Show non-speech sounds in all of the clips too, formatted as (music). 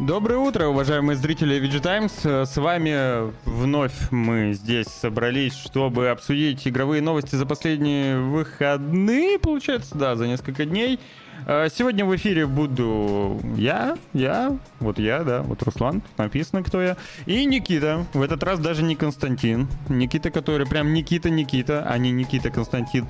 Доброе утро, уважаемые зрители VG Times. С вами вновь мы здесь собрались, чтобы обсудить игровые новости за последние выходные, получается, да, за несколько дней. А, сегодня в эфире буду я, я, вот я, да, вот Руслан, написано, кто я, и Никита. В этот раз даже не Константин. Никита, который прям Никита-Никита, а не Никита Константин.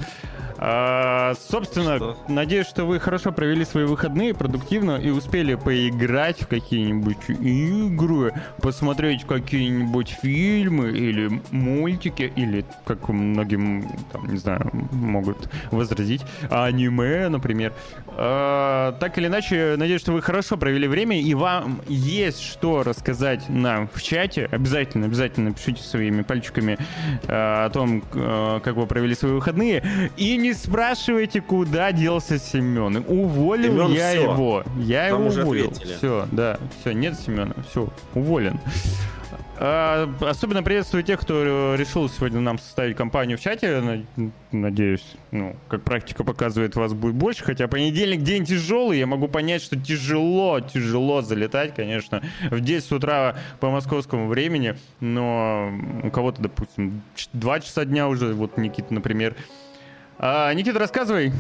А, собственно, что? надеюсь, что вы хорошо провели свои выходные продуктивно и успели поиграть в какие-нибудь игры, посмотреть какие-нибудь фильмы или мультики, или, как многим, там, не знаю, могут возразить, аниме, например. А, так или иначе, надеюсь, что вы хорошо провели время, и вам есть что рассказать нам в чате. Обязательно, обязательно пишите своими пальчиками а, о том, а, как вы провели свои выходные. И не спрашивайте, куда делся Семен. Уволил Семен я все. его. Я Там его уволил. Ответили. Все, да, все, нет Семена, все, уволен. А, особенно приветствую тех, кто решил сегодня нам составить компанию в чате. Надеюсь, ну, как практика показывает, вас будет больше. Хотя понедельник день тяжелый, я могу понять, что тяжело, тяжело залетать, конечно, в 10 утра по московскому времени. Но у кого-то, допустим, 2 часа дня уже, вот Никита, например. А, Никита, рассказывай,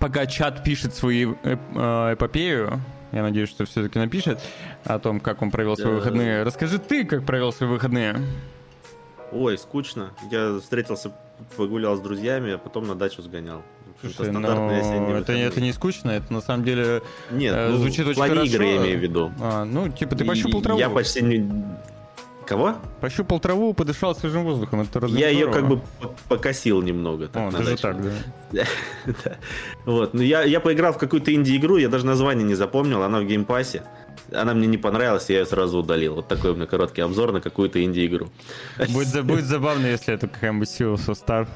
пока чат пишет свою э, эпопею. Я надеюсь, что все-таки напишет о том, как он провел свои выходные. Расскажи ты, как провел свои выходные. Ой, скучно. Я встретился, погулял с друзьями, а потом на дачу сгонял. Слушай, это, но это, это не скучно, это на самом деле Нет, э, ну, звучит очень хорошо. игры я имею в виду. А, ну, типа ты пощупал траву. Я почти не... Кого? Пощупал траву, подышал свежим воздухом. Это Я ее как бы покосил немного. Так, О, даже так, да. (laughs) да. Вот. Ну, я, я поиграл в какую-то инди-игру, я даже название не запомнил, она в Game Pass е. Она мне не понравилась, я ее сразу удалил. Вот такой у меня короткий обзор на какую-то инди-игру. Будет, (laughs) будет забавно, если это какая-нибудь Sea of Stars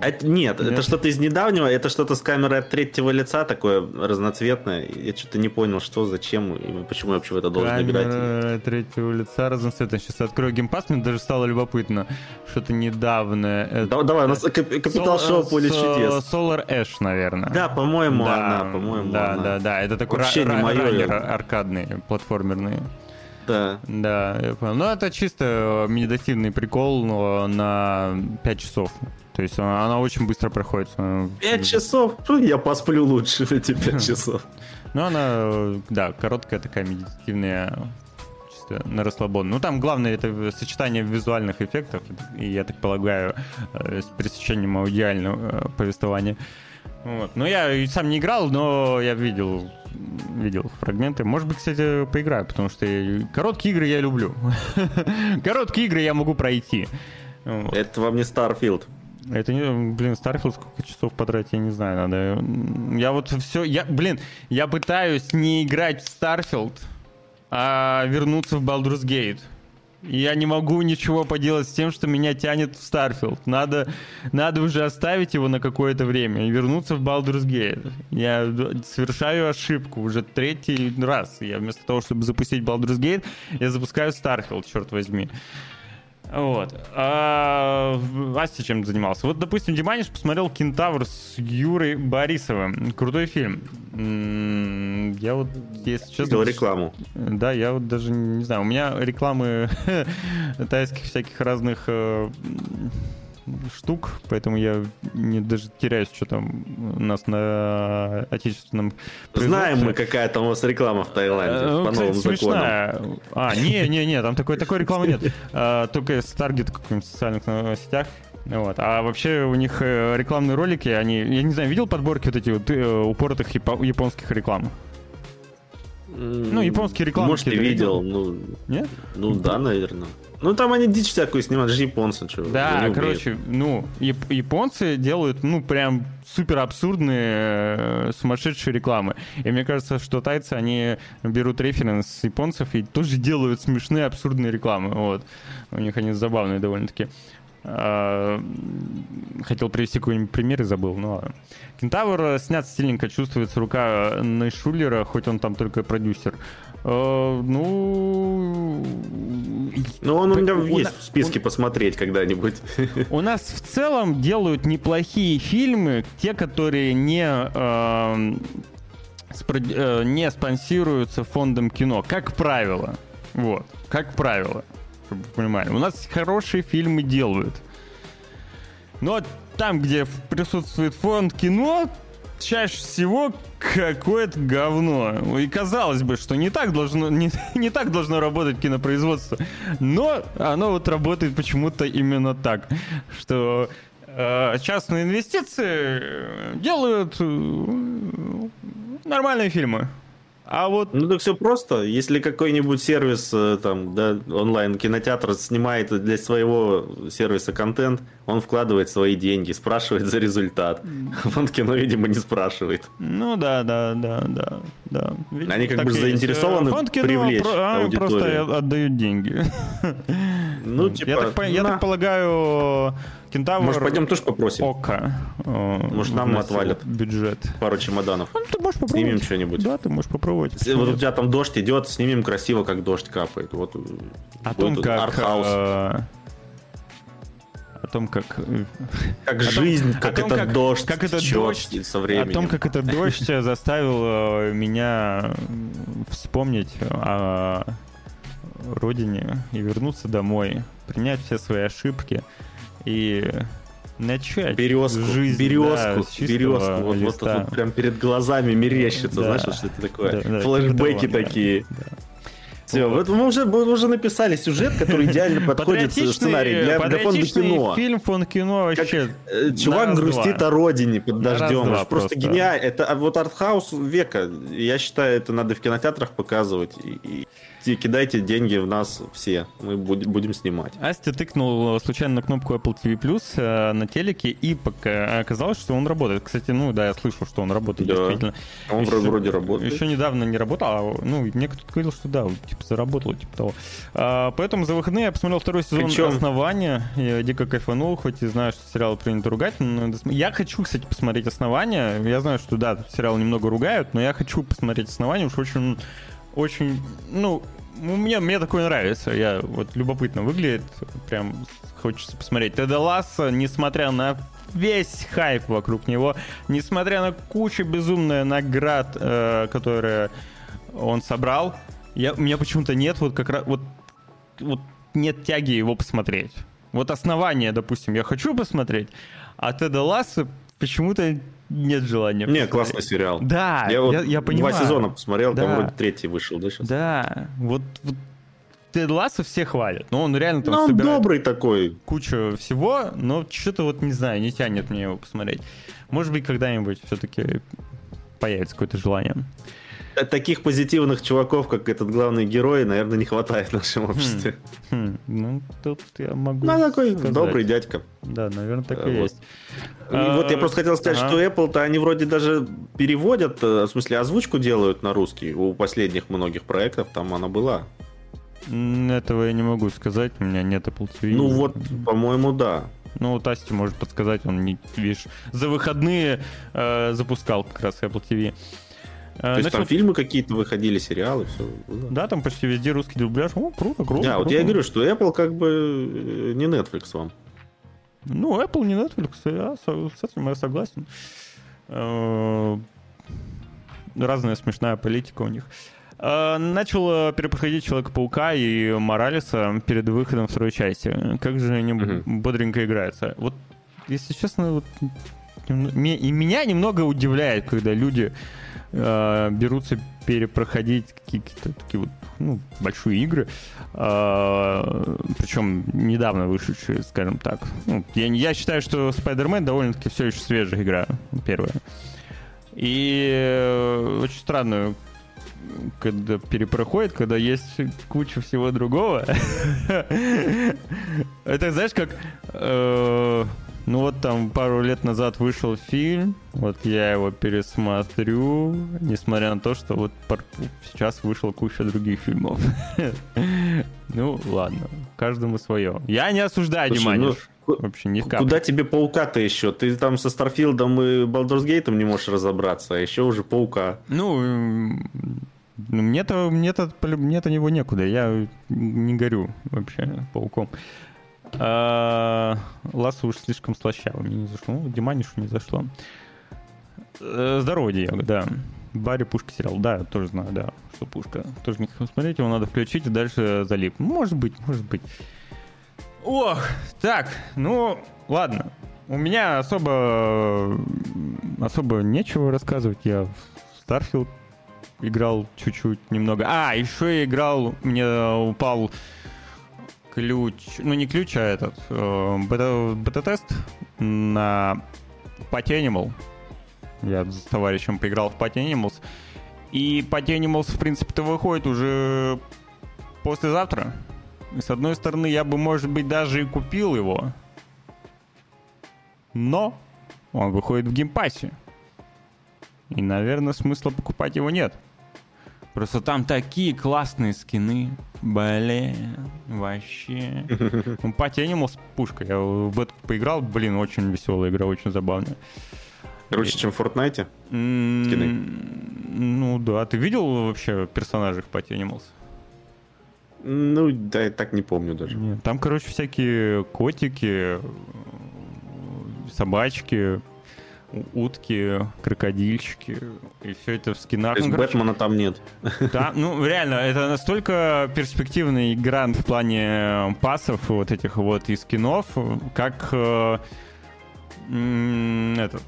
это, нет, нет, это что-то из недавнего, это что-то с камерой от третьего лица, такое разноцветное. Я что-то не понял, что, зачем и почему я вообще в это должен Камера играть. Третьего лица разноцветная. Сейчас открою Game Pass, мне даже стало любопытно. Что-то недавнее. Да, давай, у нас Капитал Шоу Поле чудес. Solar Ash, наверное. Да, по-моему, да, она, по-моему, Да, она. да, да, это такой Вообще не раннер аркадный, платформерный. Да. Да, я понял. Ну, это чисто медитативный прикол на 5 часов. То есть она, она очень быстро проходит. Пять часов? Ну, я посплю лучше в (laughs) эти пять часов. Ну, она, да, короткая такая медитативная, чисто на расслабон. Ну, там главное это сочетание визуальных эффектов, и, я так полагаю, э, с пересечением аудиального э, повествования. Вот. Ну, я сам не играл, но я видел видел фрагменты. Может быть, кстати, поиграю, потому что я... короткие игры я люблю. (laughs) короткие игры я могу пройти. Вот. Это вам не Starfield. Это не, блин, Starfield сколько часов потратить, я не знаю, надо. Я вот все, я, блин, я пытаюсь не играть в Starfield, а вернуться в Baldur's Gate. Я не могу ничего поделать с тем, что меня тянет в Starfield. Надо, надо уже оставить его на какое-то время и вернуться в Baldur's Gate. Я совершаю ошибку уже третий раз. Я вместо того, чтобы запустить Baldur's Gate, я запускаю Starfield, черт возьми. Вот. А, Ася чем занимался? Вот, допустим, Диманиш посмотрел «Кентавр» с Юрой Борисовым. Крутой фильм. Я вот, если честно... Видел рекламу. Да, я вот даже не знаю. У меня рекламы (laughs) тайских всяких разных э, штук, поэтому я не даже теряюсь, что там у нас на отечественном Знаем мы, какая там у вас реклама в Таиланде э, по новым законам. А, (laughs) не-не-не, там такой, такой рекламы нет. (laughs) А, только с таргет каких-нибудь социальных сетях. Вот. А вообще у них э, рекламные ролики, они, я не знаю, видел подборки вот эти вот э, упоротых японских реклам? Ну, японские рекламы. Может, ты видел, ну... Нет? Ну, да, наверное. Ну, там они дичь всякую снимают, же японцы. Что, да, короче, ну, японцы делают, ну, прям супер абсурдные, э, сумасшедшие рекламы. И мне кажется, что тайцы, они берут референс с японцев и тоже делают смешные, абсурдные рекламы. Вот. У них они забавные довольно-таки. А, хотел привести какой-нибудь пример и забыл, ладно. Кентавр снят стильненько, чувствуется рука Найшулера, хоть он там только продюсер. Ну... Ну, он у меня у есть на... в списке у... посмотреть когда-нибудь. У нас в целом делают неплохие фильмы, те, которые не... Спро- э, не спонсируются фондом кино, как правило. Вот, как правило, чтобы понимали. У нас хорошие фильмы делают. Но там, где присутствует фонд кино, чаще всего какое-то говно. И казалось бы, что не так должно, не, (laughs) не так должно работать кинопроизводство. Но оно вот работает почему-то именно так, что э, частные инвестиции делают э, нормальные фильмы. А вот... Ну так все просто. Если какой-нибудь сервис, э, там, да, онлайн-кинотеатр снимает для своего сервиса контент, он вкладывает свои деньги, спрашивает за результат. Фонд кино, видимо, не спрашивает. Ну да, да, да, да, да. Видимо, Они как бы заинтересованы Фонд кино привлечь про- а, аудиторию. просто отдают деньги. Ну, типа, я, так, по- я на. так полагаю, Кентавр Может, пойдем тоже попросим Ока. э, Может, нам отвалят. бюджет. пару чемоданов. Ну, ты можешь попробовать. Снимем что-нибудь. Да, ты можешь попробовать. Вот у тебя там дождь идет, снимем красиво, как дождь капает. Вот э, О будет том, как... артхаус. э, О том, как... э, (laughs) Как о том- жизнь, о как том, этот как- дождь как течет дождь- со О временем. том, как этот дождь э, (laughs) заставил э, меня вспомнить о родине и вернуться домой, принять все свои ошибки и начать Березку, жизнь да, березку, чистого березку. Вот, вот, листа. вот прям перед глазами мерещится, Да. знаешь, вот что это такое. Да, да, того, да, такие. да. Все, вот мы уже, мы уже написали сюжет, который идеально (laughs) подходит сценарий для, для патриотичный кино. фильм фонд кино Как, вообще. э, на Чувак грустит о родине под дождем. Это просто гениально. Это а, вот артхаус века. Я считаю, это надо в кинотеатрах показывать. И- и кидайте деньги в нас все. Мы будем, снимать. Астя тыкнул случайно на кнопку Apple TV Plus э, на телеке, и оказалось, что он работает. Кстати, ну да, я слышал, что он работает, Да. действительно. Он Еще- вроде работает. Еще недавно не работал, а, ну, мне кто-то говорил, что да, типа заработал, типа того. А, поэтому за выходные я посмотрел второй сезон Причем- «Основания». Я дико кайфанул, хоть и знаю, что сериал принято ругать. но Я хочу, кстати, посмотреть «Основания». Я знаю, что да, сериал немного ругают, но я хочу посмотреть «Основания», уж очень, очень, ну, мне, мне такое нравится. Я вот любопытно выглядит, прям хочется посмотреть. Теда Ласса, несмотря на весь хайп вокруг него, несмотря на кучу безумных наград, э, которые он собрал, я, у меня почему-то нет вот как раз вот, вот нет тяги его посмотреть. Вот основание, допустим, я хочу посмотреть, а Теда Ласса почему-то нет желания. Не, классный сериал. Да, я, вот я, я понимаю. два сезона посмотрел, там Да. вроде третий вышел, да, сейчас? Да, вот, вот Тед Ласса все хвалят, но он реально там Ну, он собирает добрый такой. кучу всего, но что-то вот не знаю, не тянет мне его посмотреть. Может быть, когда-нибудь все-таки появится какое-то желание. Э, Таких позитивных чуваков, как этот главный герой, наверное, не хватает в нашем обществе. Хм, ну, тут я могу Ну, такой сказать. добрый дядька. Да, наверное, так и вот. есть. А, вот я просто хотел сказать, ага. что Apple-то они вроде даже переводят, э, в смысле озвучку делают на русский. У последних многих проектов там она была. Этого я не могу сказать, у меня нет Apple TV. Ну вот, по-моему, да. Ну, вот Асти может подсказать, он не, видишь, за выходные э, запускал как раз Apple TV. Э, То есть там насчет- фильмы какие-то выходили, сериалы, все. Да, там почти везде русский дубляж. О, круто, круто. Да, вот круто. я и говорю, что Apple как бы э, не Netflix вам. Ну, Apple не Netflix, я с этим я согласен. Э, Разная смешная политика у них. Э, Начал перепроходить Человека-паука и Моралеса перед выходом второй части. Как же они Мгм. бодренько играются. Вот, если честно, вот, и меня немного удивляет, когда люди э, берутся перепроходить какие-то такие вот ну, большие игры, причем недавно вышедшие, скажем так. Ну, я, я считаю, что Spider-Man довольно-таки все еще свежая игра, первая. И э, очень странно, когда перепроходит, когда есть куча всего другого. (laughs) Это знаешь, как... Ну вот там пару лет назад вышел фильм, вот я его пересмотрю, несмотря на то, что вот сейчас вышла куча других фильмов. (laughs) Ну ладно, каждому свое. Я не осуждаю, Диманиш. ну, Вообще ни. Куда тебе паука-то еще? Ты там со Старфилдом и Gate не можешь разобраться, а еще уже паука. Ну, мне-то, мне-то, мне-то него некуда. Я не горю вообще пауком. А, Лассу уж слишком слащаво. Мне не зашло. Ну, Диманишу не зашло. Э, Здорово, Диего, да. Барри Пушка сериал. Да, тоже знаю, да, что Пушка. Тоже не хотел смотреть, его надо включить и дальше залип. Может быть, может быть. Ох, так, ну, ладно. У меня особо особо нечего рассказывать. Я в Starfield играл чуть-чуть немного. А, еще я играл, мне упал ключ, ну не ключ, а этот, э, бета- бета-тест на Party Animal. Я с товарищем поиграл в Party Animals. И Party Animals, в принципе-то, выходит уже послезавтра. И с одной стороны, я бы, может быть, даже и купил его. Но он выходит в геймпассе. И, наверное, смысла покупать его нет. Просто там такие классные скины. Блин, вообще. Ну, Party Animals пушка. Я в эту поиграл. Блин, очень веселая игра, очень забавная. Короче, чем в Fortnite? Скины. Ну да. Ты видел вообще персонажей в Party Animals? Ну, да, я так не помню даже. Нет. Там, короче, всякие котики, собачки, утки, крокодильчики. И все это в скинах. То есть Ну, Бэтмена там нет. Да, ну реально, это настолько перспективный грант в плане пасов вот этих вот и скинов, как э, этот...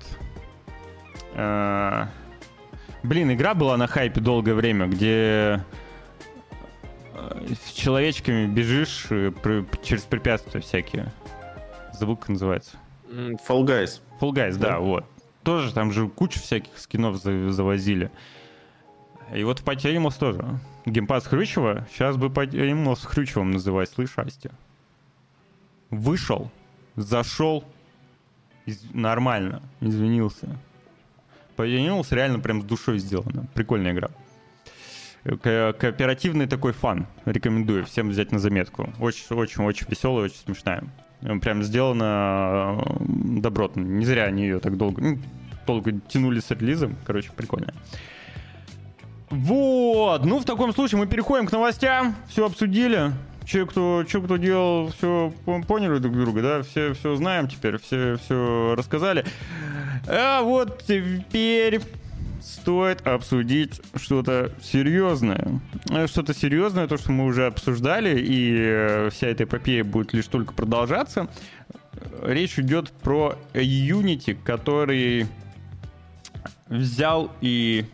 э, блин, игра была на хайпе долгое время, где э, с человечками бежишь э, через препятствия всякие. Как называется. Fall Guys. Fall Guys, да, Да. вот. Тоже там же кучу всяких скинов за- завозили. И вот в Animals тоже. Геймпад Хрючева. Сейчас бы Party Animals с Хрючевым называть, слышь, Асти. Вышел, зашел, из- нормально, извинился. Animals реально прям с душой сделано. Прикольная игра. Ко- Кооперативный такой фан. Рекомендую всем взять на заметку. Очень-очень-очень веселая, очень смешная. Прям сделано э, добротно. Не зря они ее так долго, ну, долго тянули с релизом. Короче, прикольно. Вот, ну в таком случае мы переходим к новостям. Все обсудили. Че кто, че кто делал, все поняли друг друга, да? Все, все знаем теперь, все, все рассказали. А вот теперь стоит обсудить что-то серьезное. Э, Что-то серьезное, то, что мы уже обсуждали, и э, вся эта эпопея будет лишь только продолжаться. Речь идет про Unity, который взял и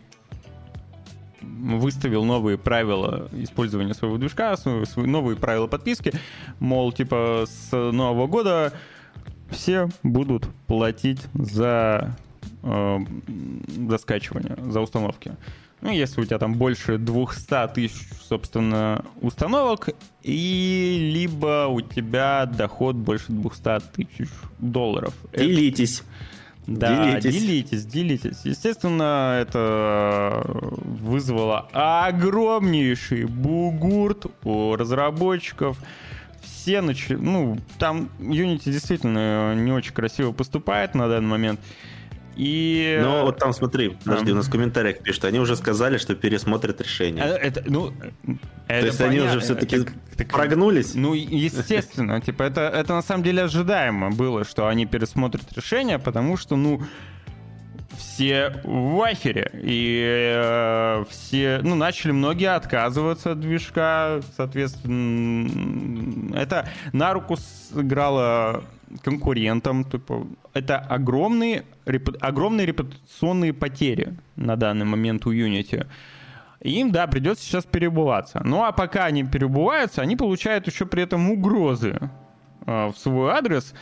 выставил новые правила использования своего движка, новые правила подписки. Мол, типа с Нового года все будут платить за, э, за скачивание, за установки. Ну, если у тебя там больше 200 тысяч, собственно, установок, и либо у тебя доход больше 200 тысяч долларов. Это- Делитесь. да, Делитесь. делитесь, делитесь. Естественно, это вызвало огромнейший бугурт у разработчиков. Все начали... Ну, там Unity действительно не очень красиво поступает на данный момент. И... Но вот там смотри, подожди, А. у нас в комментариях пишут, они уже сказали, что пересмотрят решение. Это, ну, То есть они уже все-таки прогнулись? Ну, естественно, типа, это, это на самом деле ожидаемо было, что они пересмотрят решение, потому что, ну, все в ахере. И э, все, ну, начали многие отказываться от движка, соответственно, это на руку сыграло конкурентам. Типа, это огромные, репу- огромные репутационные потери на данный момент у Unity. Им, да, придется сейчас перебываться. Ну а пока они перебываются, они получают еще при этом угрозы э, в свой адрес.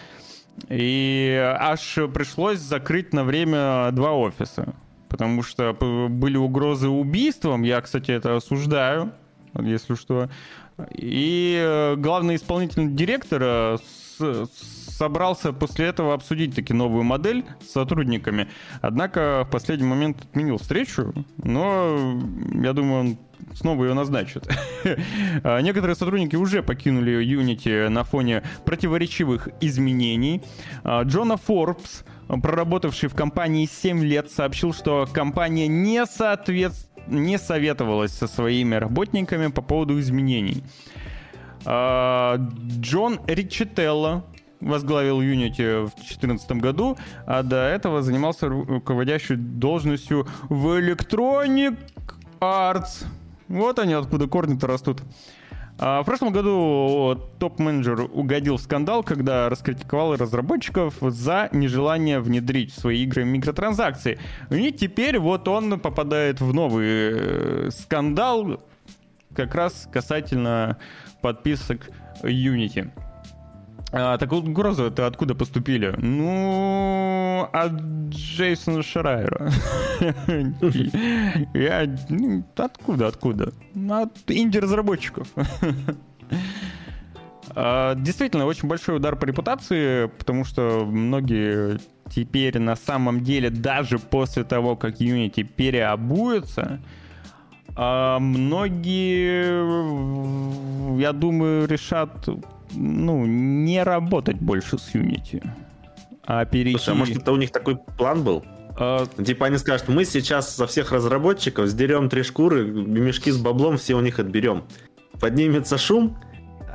И аж пришлось закрыть на время два офиса. Потому что были угрозы убийством. Я, кстати, это осуждаю, если что. И э, главный исполнительный директор с- собрался после этого обсудить таки новую модель с сотрудниками. Однако в последний момент отменил встречу, но я думаю, он снова ее назначит. (laughs) А Некоторые сотрудники уже покинули Unity на фоне противоречивых изменений. А, Джона Форбс, проработавший в компании 7 лет, сообщил, что компания не соответствует не советовалась со своими работниками по поводу изменений. А, Джон Ричителло, возглавил Unity в 2014 году, а до этого занимался руководящей должностью в Electronic Arts. Вот они откуда корни-то растут. А в прошлом году топ-менеджер угодил в скандал, когда раскритиковал разработчиков за нежелание внедрить в свои игры микротранзакции. И теперь вот он попадает в новый э, скандал, как раз касательно подписок Unity. А, так вот, угрозы это откуда поступили? Ну, от Джейсона Шрайера. Я... Ну, откуда, откуда? От инди-разработчиков. А, действительно, очень большой удар по репутации, потому что многие теперь на самом деле, даже после того, как Unity переобуется, а многие, я думаю, решат ну, не работать больше с Unity, а перейти... Слушай, а может это у них такой план был? А... Типа они скажут, мы сейчас со всех разработчиков сдерем три шкуры, мешки с баблом все у них отберем. Поднимется шум,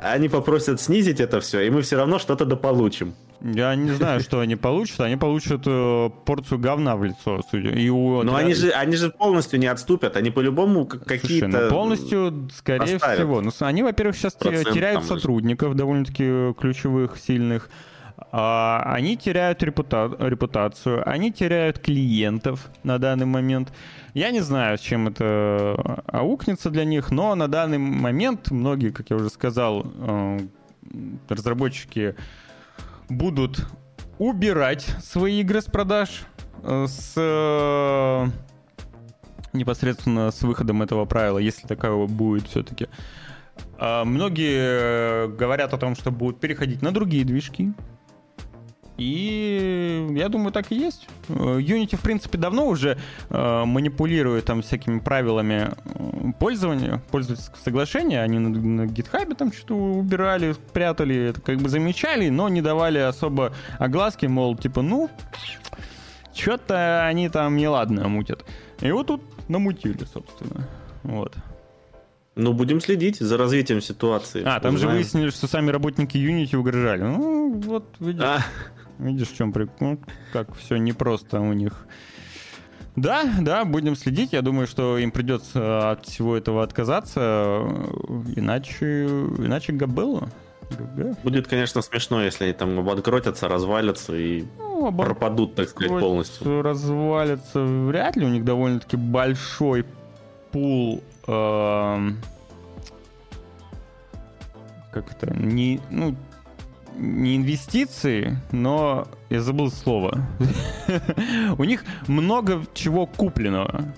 они попросят снизить это все, и мы все равно что-то дополучим. Я не знаю, что они получат. Они получат э, порцию говна в лицо, судя. И у, Но они же, они же полностью не отступят. Они по-любому какие-то... ну, полностью, скорее всего. Ну, они, во-первых, сейчас теряют сотрудников довольно-таки ключевых, сильных. А, они теряют репута... репутацию, они теряют клиентов на данный момент. Я не знаю, чем это аукнется для них, но на данный момент многие, как я уже сказал, э, разработчики будут убирать свои игры с продаж э, с э, непосредственно с выходом этого правила, если такового будет все-таки. А многие говорят о том, что будут переходить на другие движки, и я думаю, так и есть. Unity, в принципе, давно уже э, манипулирует там всякими правилами пользования, пользовательского соглашения. Они на, на GitHub там что-то убирали, прятали, это как бы замечали, но не давали особо огласки, мол, типа, ну, что-то они там неладно мутят. И вот тут намутили, собственно. Вот. Ну, будем следить за развитием ситуации. А, там Узнаем. же выяснили, что сами работники Unity угрожали. Ну, вот, видишь. А. Видишь, в чем прикол? Ну, как все непросто у них. Да, да, будем следить. Я думаю, что им придется от всего этого отказаться, иначе, иначе габелла. Будет, конечно, смешно, если они там обанкротятся, развалятся и ну, пропадут, так сказать, полностью. Развалятся вряд ли. У них довольно-таки большой пул э, как это, не, ну, не инвестиции, но я забыл слово. (laughs) У них много чего купленного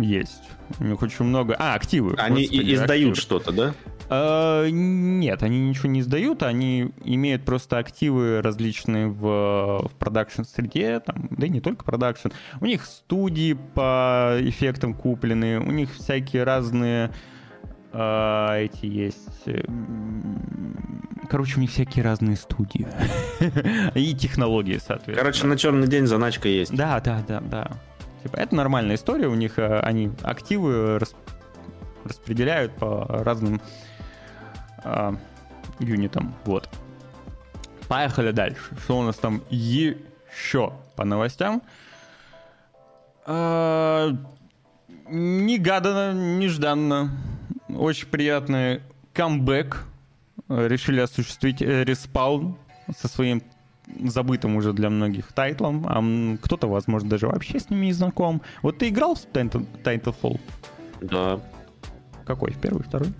есть. У них очень много... А, активы. Они Господи, издают что-то, да? Uh, нет, они ничего не издают, они имеют просто активы различные в, в продакшн-среде, там, да и не только продакшн. У них студии по эффектам куплены, у них всякие разные uh, эти есть Короче, у них всякие разные студии. (laughs) И технологии, соответственно. Короче, на черный день заначка есть. Да, да, да, да. Типа, это нормальная история. У них э, они активы рас... распределяют по разным а, юнитам. Вот. Поехали дальше. Что у нас там еще по новостям? А, негаданно, нежданно. Очень приятный камбэк решили осуществить э, Respawn со своим забытым уже для многих тайтлом, а кто-то, возможно, даже вообще с ними не знаком. Вот ты играл в Titanfall? Да. Какой? Первый, второй?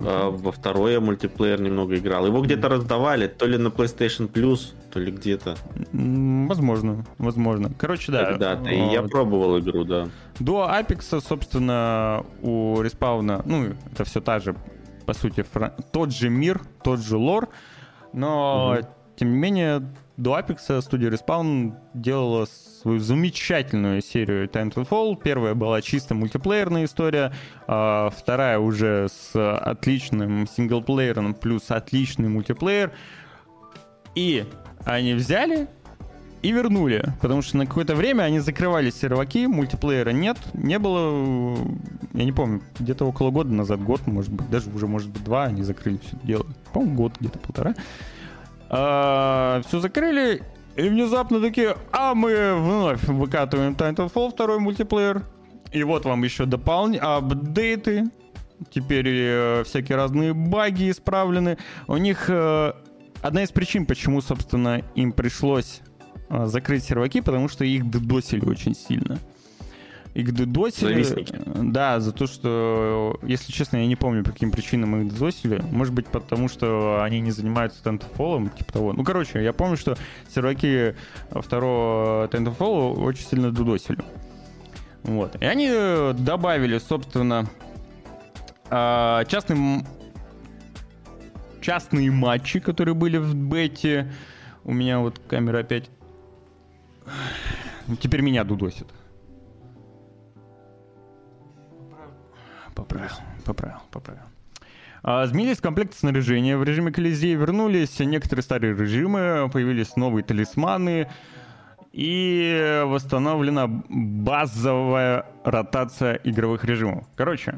А, во второй я мультиплеер немного играл. Его где-то раздавали, то ли на PlayStation Plus, то ли где-то. Возможно, возможно. Короче, да. Да, вот. я пробовал игру, да. До Apex, собственно, у респауна, ну, это все та же по сути, фран... тот же мир, тот же лор, но, угу. тем не менее, до Apex студия Respawn делала свою замечательную серию Titanfall. Первая была чисто мультиплеерная история, а вторая уже с отличным синглплеером плюс отличный мультиплеер. И они взяли и вернули, потому что на какое-то время они закрывали серваки, мультиплеера нет, не было, я не помню, где-то около года назад, год, может быть, даже уже, может быть, два, они закрыли все это дело, по-моему, год, где-то полтора. Все закрыли, и внезапно такие, а мы вновь выкатываем Titanfall, второй мультиплеер. И вот вам еще дополнительные апдейты. Теперь э, всякие разные баги исправлены. У них э, одна из причин, почему, собственно, им пришлось э, закрыть серваки, потому что их дедосили очень сильно. Их дедосили... Завистники. Да, за то, что, если честно, я не помню, по каким причинам их дедосили. Может быть, потому что они не занимаются Titanfall, типа того. Ну, короче, я помню, что серваки второго Titanfall очень сильно дедосили. Вот. И они добавили, собственно, а, частный, частные матчи, которые были в бете. У меня вот камера опять... Теперь меня дудосит. Поправил, поправил, поправил. А, Изменились комплекты снаряжения. В режиме Колизея вернулись некоторые старые режимы, появились новые талисманы, и восстановлена базовая ротация игровых режимов. Короче,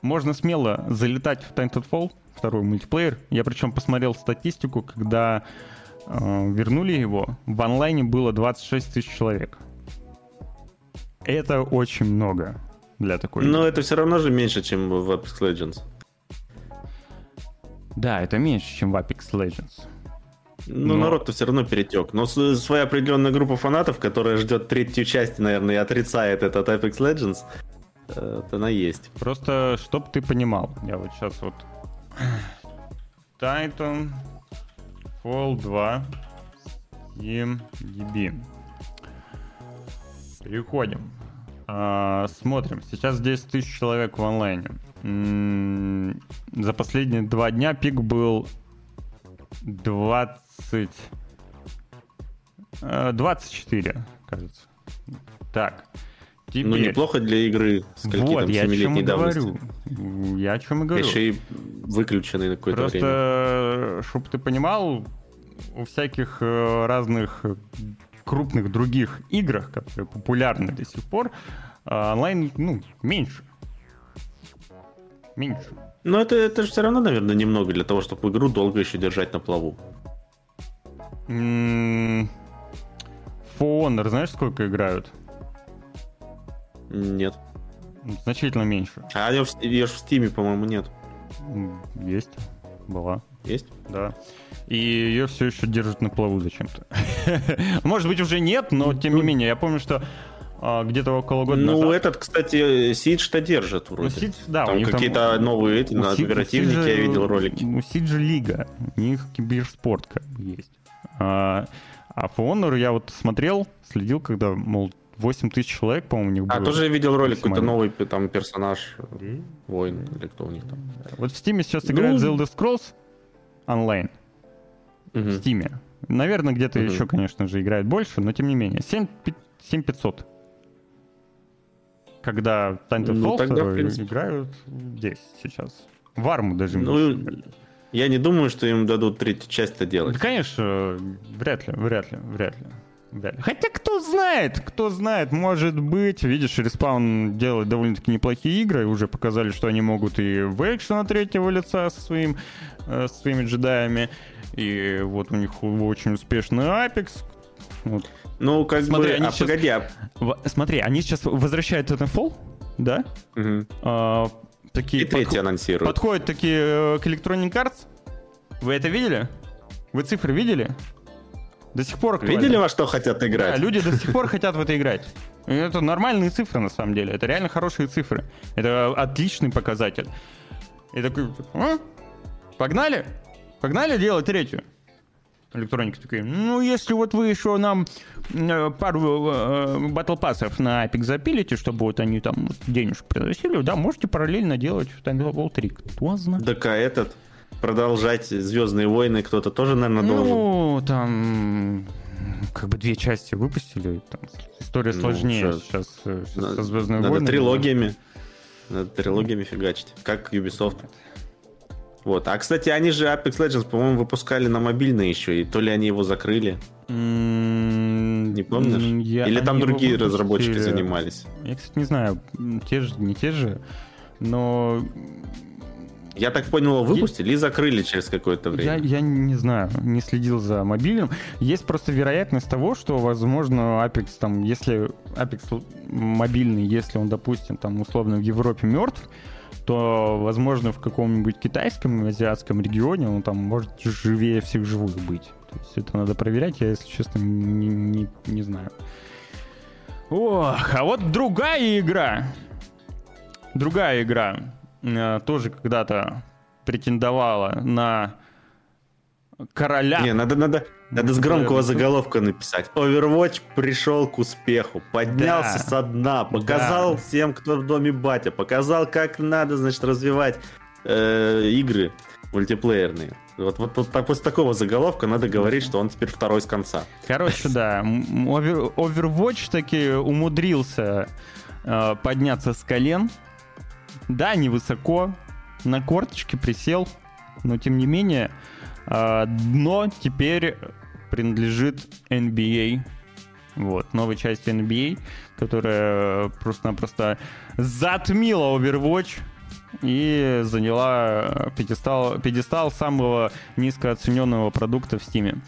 можно смело залетать в Titanfall, второй мультиплеер. Я причем посмотрел статистику, когда э, вернули его, в онлайне было 26 тысяч человек. Это очень много для такой... Но это все равно же меньше, чем в Apex Legends. Да, это меньше, чем в Apex Legends. Ну, Но- народ-то все равно перетек. Но своя определенная группа фанатов, которая ждет третью часть, наверное, и отрицает этот Apex Legends, это она есть. Просто, чтоб ты понимал, я вот сейчас вот... (clears throat) Titan Fall 2 DB. Переходим. А, смотрим. Сейчас 10 тысяч человек в онлайне. За последние два дня пик был 20... э, 24, кажется. Так. Теперь... Ну, неплохо для игры с Вот, там я о чем и 7-летней давности. говорю. Я о чем и говорю. Еще и выключенный на какое-то время. Просто, чтобы ты понимал, у всяких э, разных э, крупных других играх, которые популярны до сих пор, э, онлайн, ну, меньше. Меньше. Но это, это же все равно, наверное, немного для того, чтобы игру долго еще держать на плаву. М, For Honor, знаешь, сколько играют? Нет. Значительно меньше. А ее, в- ее в Стиме, по-моему, нет. Есть. Была. Есть? Да. И ее все еще держат на плаву зачем-то. (laughs) Может быть, уже нет, но тем не менее, я помню, что а, где-то около года ну, назад... этот, кстати, Сидж-то держит Ну, вроде. Сидж, да, там какие-то новые эти, на оперативники Сиджа- я видел ролики. У Сиджа Лига, у них киберспорт как бы есть. А, а For Honor я вот смотрел, следил, когда, мол, 8 тысяч человек, по-моему, у них было. А, тоже я видел ролик, какой-то новый там персонаж, э, воин или кто у них там. Вот в Steam сейчас Ну, играет The Elder Scrolls онлайн. В Мгм. Steam. Наверное, где-то Мгм. еще, конечно же, играет больше, но тем не менее. 7 пи- 7500. Когда Titanfall Ну, тогда, в принципе. играют здесь сейчас. В арму даже. Ну, я не думаю, что им дадут третью часть-то делать. Да, конечно, вряд ли, вряд ли, вряд ли. Хотя кто знает, кто знает, может быть, видишь, Респаун делает довольно-таки неплохие игры, уже показали, что они могут и в экшен от третьего лица со, своим, э, со своими джедаями, и вот у них очень успешный Apex. Вот. Ну, как Смотри, бы... они а сейчас- погоди, а- В- Смотри, они сейчас возвращают Titanfall, да? Мгм. А, такие И третий подход- анонсируют. Подходят такие э, к Electronic Arts. Вы это видели? Вы цифры видели? До сих пор актуально. Видели, во что хотят Да, играть? люди до сих пор хотят в это играть. И это нормальные цифры, на самом деле. Это реально хорошие цифры. Это отличный показатель. И такой, «А? погнали? Погнали делать третью? Электроники такие, ну, если вот вы еще нам э, пару э, пассов на Epic запилите, чтобы вот они там денежку приносили, да, можете параллельно делать Titanfall 3. Кто знает? Так а этот продолжать Звездные войны кто-то тоже, наверное, должен. Ну, там как бы две части выпустили. Там история Ну, сложнее сейчас, э, сейчас Надо- со Звездными Надо войнами. трилогиями. Надо трилогиями фигачить. Как Ubisoft. Вот. А, кстати, они же Apex Legends, по-моему, выпускали на мобильный еще, и то ли они его закрыли, М, не помнишь? я- Или там другие разработчики занимались? Я, кстати, не знаю, те же, не те же, но Я так понял, выпустили и закрыли через какое-то время. Я, я не знаю, не следил за мобильным. Есть просто вероятность того, что, возможно, Apex там, если Apex мобильный, если он, допустим, там условно в Европе мертв, то, возможно, в каком-нибудь китайском, азиатском регионе он там может живее всех живых быть. То есть это надо проверять, я, если честно, не, не, не знаю. Ох, а вот другая игра. Другая игра тоже когда-то претендовала на короля. Не, надо, надо, надо с громкого заголовка написать. Overwatch пришел к успеху, поднялся да. со дна, показал да. всем, кто в доме батя, показал, как надо, значит, развивать э, игры мультиплеерные. Вот, вот, вот так, после такого заголовка надо говорить, что он теперь второй с конца. Короче, да, Overwatch таки умудрился э, подняться с колен. Да, невысоко, на корточке присел, но тем не менее э, дно теперь принадлежит NBA. Вот, новой части NBA, которая просто-напросто затмила Overwatch и заняла пьедестал, пьедестал самого низкооцененного продукта в Steam.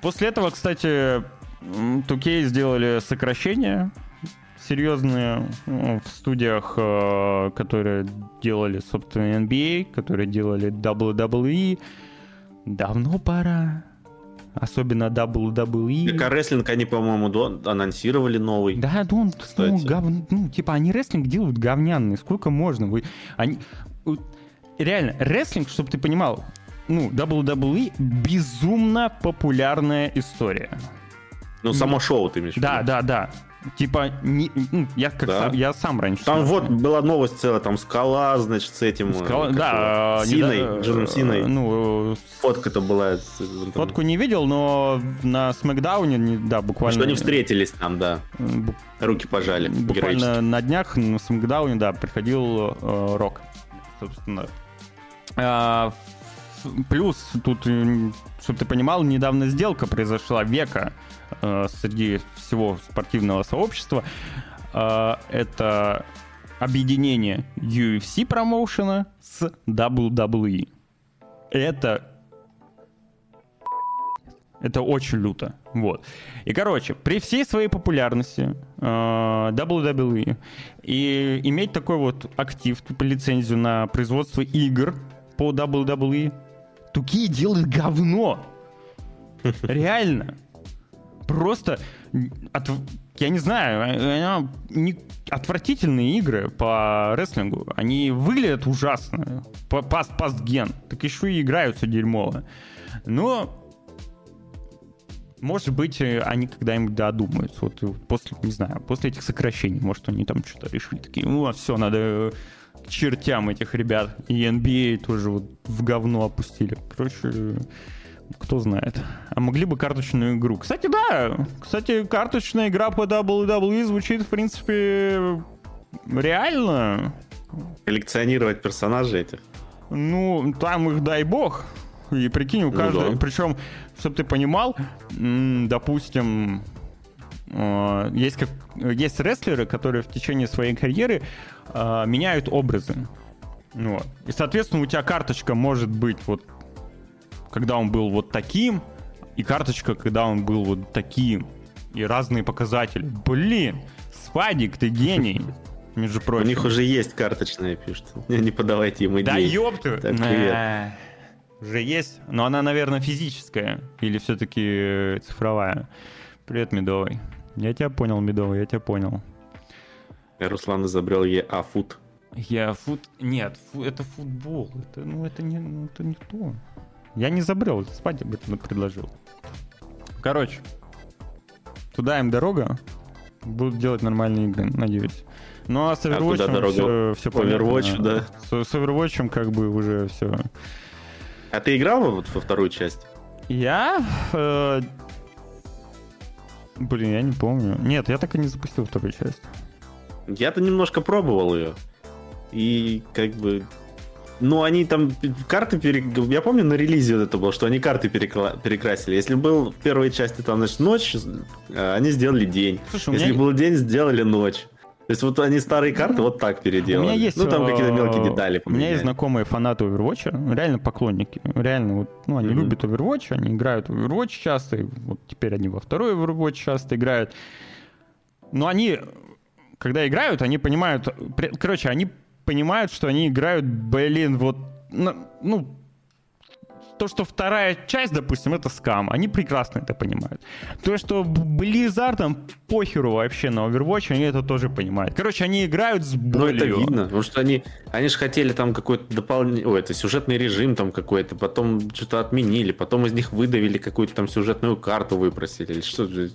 После этого, кстати, 2K сделали сокращение серьезные ну, в студиях, э, которые делали, собственно, NBA, которые делали WWE. Давно пора. Особенно WWE. Как рестлинг они, по-моему, анонсировали новый. Да, ну, ну, гов... ну, типа, они рестлинг делают говняный. Сколько можно? Вы... Они... Реально, рестлинг, чтобы ты понимал, ну, WWE безумно популярная история. Ну, само шоу ты имеешь в виду? Да, да, да. Типа, не, ну, я как да. сам, я сам раньше. Там смотрел. вот была новость целая, там скала, значит, с этим. Скала, да, Синой, да, Джоном Синой. Ну, фотка-то была. Фотку не видел, но на Смакдауне, да, буквально. Что они встретились там, да. Руки пожали. Буквально на днях на Смакдауне, да, приходил э, Рок, собственно. А, плюс тут, чтобы ты понимал, недавно сделка произошла века э, среди всего спортивного сообщества. Э, это объединение UFC промоушена с WWE. Это это очень люто. Вот. И, короче, при всей своей популярности э, WWE и иметь такой вот актив, типа лицензию на производство игр по WWE, Туки делают говно. (laughs) Реально просто от, я не знаю, не, отвратительные игры по рестлингу. Они выглядят ужасно. Паст, паст ген. Так еще и играются дерьмово. Но может быть, они когда-нибудь додумаются. Вот после, не знаю, после этих сокращений, может, они там что-то решили. Такие, ну, а все, надо к чертям этих ребят. И NBA тоже вот в говно опустили. Короче, кто знает. А могли бы карточную игру. Кстати, да. Кстати, карточная игра по WWE звучит, в принципе, реально. Коллекционировать персонажей этих. Ну, там их дай бог. И прикинь, у каждого... Ну, да. Причем, чтобы ты понимал, допустим, э, есть, как, есть рестлеры, которые в течение своей карьеры э, меняют образы. Вот. И, соответственно, у тебя карточка может быть вот когда он был вот таким, и карточка, когда он был вот таким. И разные показатели. Блин, Спадик, ты гений. (laughs) Между прочим. У них уже есть карточная, пишут. Не подавайте им идеи. Да ёпты. Так, привет. Уже есть, но она, наверное, физическая. Или все-таки э, цифровая. Привет, Медовый. Я тебя понял, Медовый, я тебя понял. Руслан изобрел ЕА-фут. ЕА-фут? Нет, фу, это футбол. Это, ну, это не, ну, это не то. Я не забрел, спать об этом предложил. Короче, туда им дорога. Будут делать нормальные игры, надеюсь. Ну а с Overwatch а все, все Overwatch, да. С, с Overwatch как бы уже все. А ты играл вот во вторую часть? Я? Э... Блин, я не помню. Нет, я так и не запустил вторую часть. Я-то немножко пробовал ее. И как бы ну, они там карты пере... Я помню, на релизе вот это было, что они карты перекла... перекрасили. Если был в первой части там, значит, ночь, а, они сделали день. Слушай, Если меня... был день, сделали ночь. То есть вот они старые карты вот так переделали. У меня есть, ну, там какие-то мелкие э, детали У меня есть поменяли. знакомые фанаты Overwatch, реально поклонники. Реально, вот, ну, они Мгм. любят Overwatch, они играют в Overwatch часто, и вот теперь они во второй Overwatch часто играют. Но они, когда играют, они понимают... Короче, они понимают, что они играют, блин, вот... Ну, то, что вторая часть, допустим, это скам, они прекрасно это понимают. То, что Blizzard похеру вообще на Overwatch, они это тоже понимают. Короче, они играют с Ну, болью. это видно, потому что они, они же хотели там какой-то дополнительный, ой, это сюжетный режим там какой-то, потом что-то отменили, потом из них выдавили какую-то там сюжетную карту выпросили, или что же.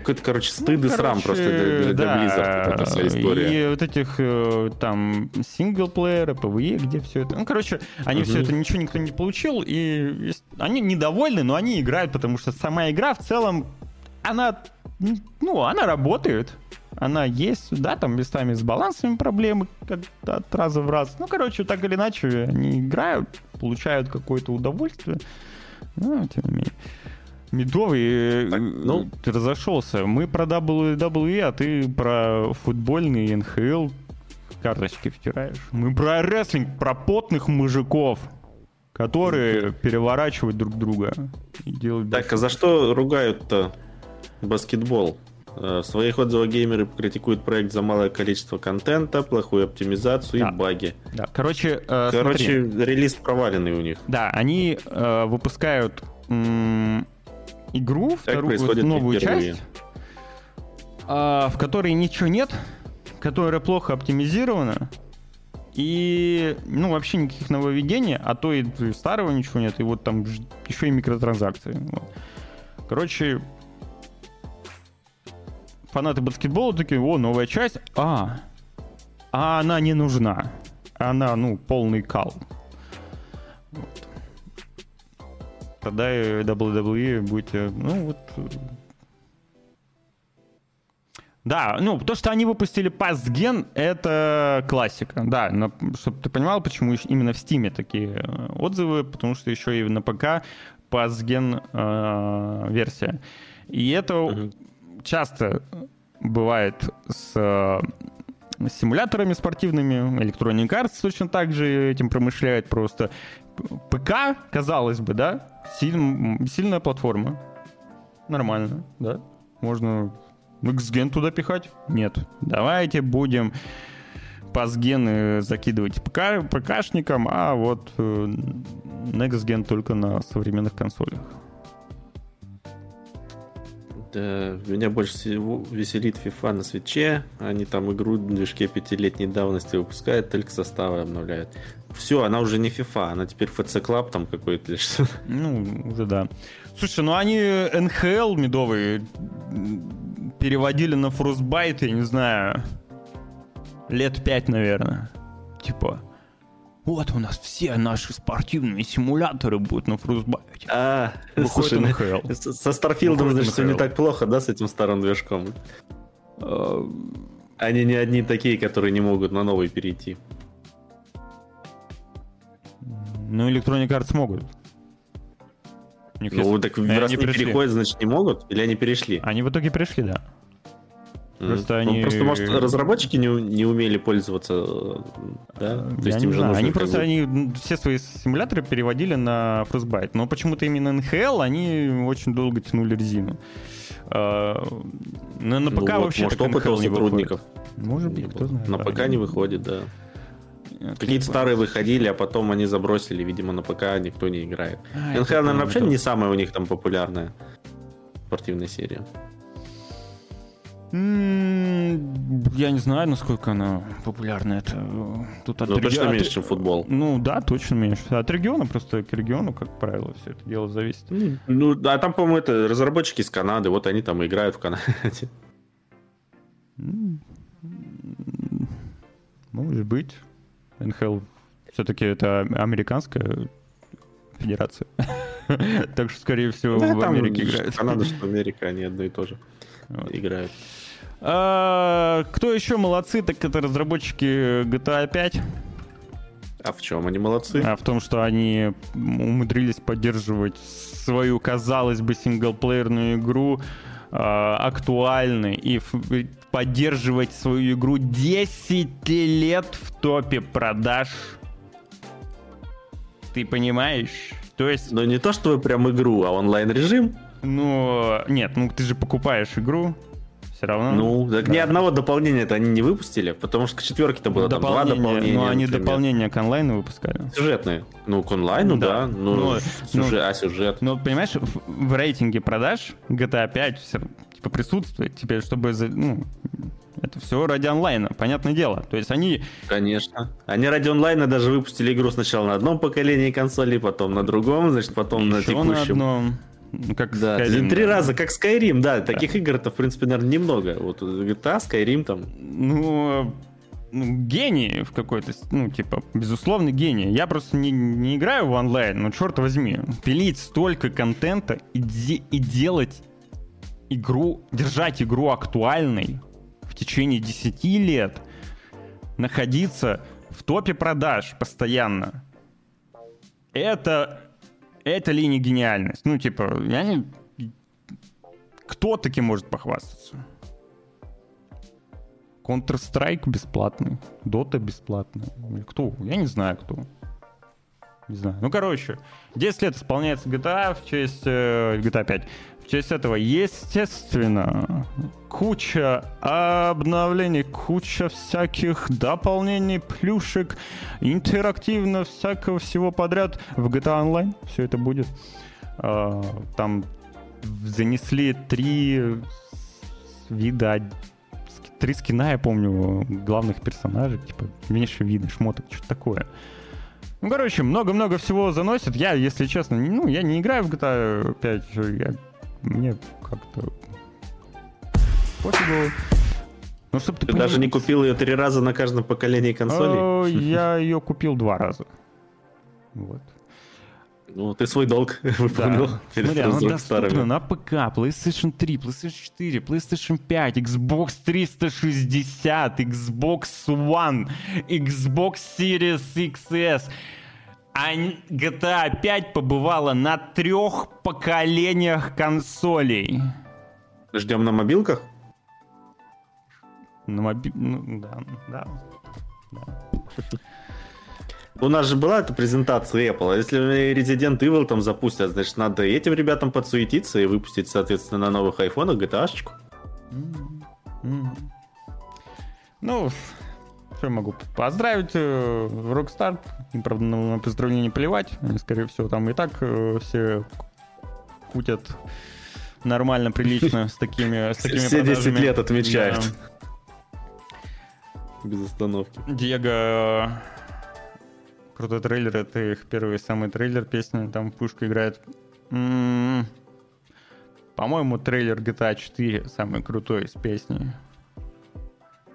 Какой-то, короче, стыд и Ну, срам короче, просто для, для да, Blizzard, эта вся история. И вот этих э, там синглплеера, PvE, где все это. Ну, короче, они Мгм. все это ничего никто не получил, и они недовольны, но они играют, потому что сама игра в целом, она, ну, она работает. Она есть, да, там местами с балансами проблемы как от раза в раз. Ну, короче, так или иначе, они играют, получают какое-то удовольствие. Ну, тем не менее. Медовый, э, Так, ну. ты разошелся. Мы про WWE, а ты про футбольный НХЛ карточки втираешь. Мы про рестлинг, про потных мужиков, которые переворачивают друг друга и делают... Так, а за что ругают-то баскетбол? Э, В своих отзывах геймеры критикуют проект за малое количество контента, плохую оптимизацию Да. и баги. Да, короче, э, Короче, смотри. релиз проваленный у них. Да, они э, выпускают м, игру, вторую, не новую впервые. часть, а, в которой ничего нет, которая плохо оптимизирована, и, ну, вообще никаких нововведений, а то и старого ничего нет, и вот там еще и микротранзакции. вот. Короче, фанаты баскетбола такие, о, новая часть, а, а она не нужна. Она, ну, полный кал. Тогда и WWE будете, ну, вот... э, Да, ну, то, что они выпустили пастген, это классика. Да, чтобы ты понимал, почему именно в Стиме такие э, отзывы, потому что еще и на ПК пастген э, версия. И это Мгм. часто бывает с симуляторами спортивными. Electronic Arts точно так же этим промышляет просто. ПК, казалось бы, да, силь- сильная платформа. Нормально, да. Можно Xgen туда пихать? Нет. Давайте будем пасгены закидывать ПК, ПКшникам, а вот э, Next Gen только на современных консолях. Да, меня больше всего веселит FIFA на свече. Они там игру в движке пятилетней давности выпускают, только составы обновляют. Все, она уже не FIFA, она теперь FC Club там какой-то что Ну, уже да. Слушай, ну они НХЛ медовый м, переводили на Frostbite, я не знаю, лет пять, наверное. Типа, вот у нас все наши спортивные симуляторы будут на Frostbite. А, слушай, НХЛ. с- со Старфилдом, значит, все не так плохо, да, с этим старым движком? Они не одни такие, которые не могут на новый перейти. Ну, Electronic Arts могут. У них Ну, так раз не переходят, значит, не могут? Или они перешли? Они в итоге пришли, да. Просто Ну, они- Просто, может, разработчики не, не умели пользоваться, э, да? То Я есть им же знаю. нужно Они просто они все свои симуляторы переводили на Frostbite. Но почему-то именно НХЛ они очень долго тянули резину. А, На, на Ну ПК вот, вообще может, опыт у сотрудников. выходит. Может быть, кто знает. На да. ПК не выходит, да. Какие-то не старые выходили, а потом они забросили, видимо, на ПК никто не играет. А, НХЛ, наверное, вообще не самая у них там популярная спортивная серия. Я не знаю, насколько она популярна. Это э, тут от Ну, реги- точно от- меньше, чем футбол. Ну да, точно меньше. От региона просто к региону, как правило, все это дело зависит. Ну, а там, по-моему, это разработчики из Канады, вот они там и играют в Канаде. Может быть. НХЛ все-таки это американская федерация. (laughs) Так что, скорее всего, Да, в Америке что играют. Канада, что Америка, они одно и то же играют. А, Кто еще молодцы, так это разработчики GTA 5. А в чем они молодцы? А в том, что они умудрились поддерживать свою, казалось бы, синглплеерную игру а, актуальной и, в- поддерживать свою игру 10 лет в топе продаж. Ты понимаешь? То есть... Но не то, что вы прям игру, а онлайн-режим. Ну, нет, ну ты же покупаешь игру, все равно. Ну, так да. ни одного дополнения-то они не выпустили, потому что к четверке-то было там два дополнения. Ну, они например. дополнения к онлайну выпускали. Сюжетные. Ну, к онлайну, Да. да. Ну, Ну, сюжет, ну, а сюжет. Но, понимаешь, в, в рейтинге продаж GTA 5 все, типа, присутствует теперь, чтобы... Ну, это все ради онлайна, понятное дело. То есть они... Конечно. Они ради онлайна даже выпустили игру сначала на одном поколении консолей, потом на другом, значит, потом на еще текущем. на одном... Ну, как Да, Skyrim, три да. раза, как Skyrim, да. Таких игр-то, в принципе, наверное, немного. Вот GTA, Skyrim там. Ну, ну, гений в какой-то, ну, типа, безусловно, гений. Я просто не, не играю в онлайн, но черт возьми, пилить столько контента и, де- и делать игру, держать игру актуальной в течение 10 лет, находиться в топе продаж постоянно. Это, это ли не гениальность? Ну, типа, я не... Кто таким может похвастаться? Counter-Strike бесплатный, Dota бесплатный. Кто? Я не знаю, кто. Не знаю. Ну, короче, 10 лет исполняется GTA в честь э, GTA 5. В честь этого, естественно, куча обновлений, куча всяких дополнений, плюшек, интерактивно всякого всего подряд в GTA Online. Все это будет. А, Там занесли три вида три скина, я помню, главных персонажей, типа, меньше видно, шмоток, что-то такое. Ну, короче, много-много всего заносит. Я, если честно, ну, я не играю в GTA 5, я, мне как-то пофигу. Ну, чтобы ты, Ты даже не купил ее три раза на каждом поколении консолей. (laughs) Я ее купил два раза. Вот. Ну, ты свой долг (laughs) выполнил Смотри, она доступна старыми. на ПК, PlayStation 3, PlayStation 4, PlayStation 5, Xbox 360, Xbox One, Xbox Series XS. А GTA 5 побывала на трех поколениях консолей. Ждем на мобилках? На моби... ну, да, да. да. У нас же была эта презентация Apple. а Если Resident Evil там запустят, значит, надо этим ребятам подсуетиться и выпустить, соответственно, на новых айфонах GTA-шечку. М. Ну, что я могу поздравить э, Rockstar. Им, правда, на, на поздравление плевать. Они, скорее всего, там и так э, все кутят нормально, прилично с такими, с такими Все 10 продажами. лет отмечают. Да. Без остановки. Диего крутой трейлер, это их первый самый трейлер песни, там пушка играет. М, По-моему, трейлер GTA 4 самый крутой из песни.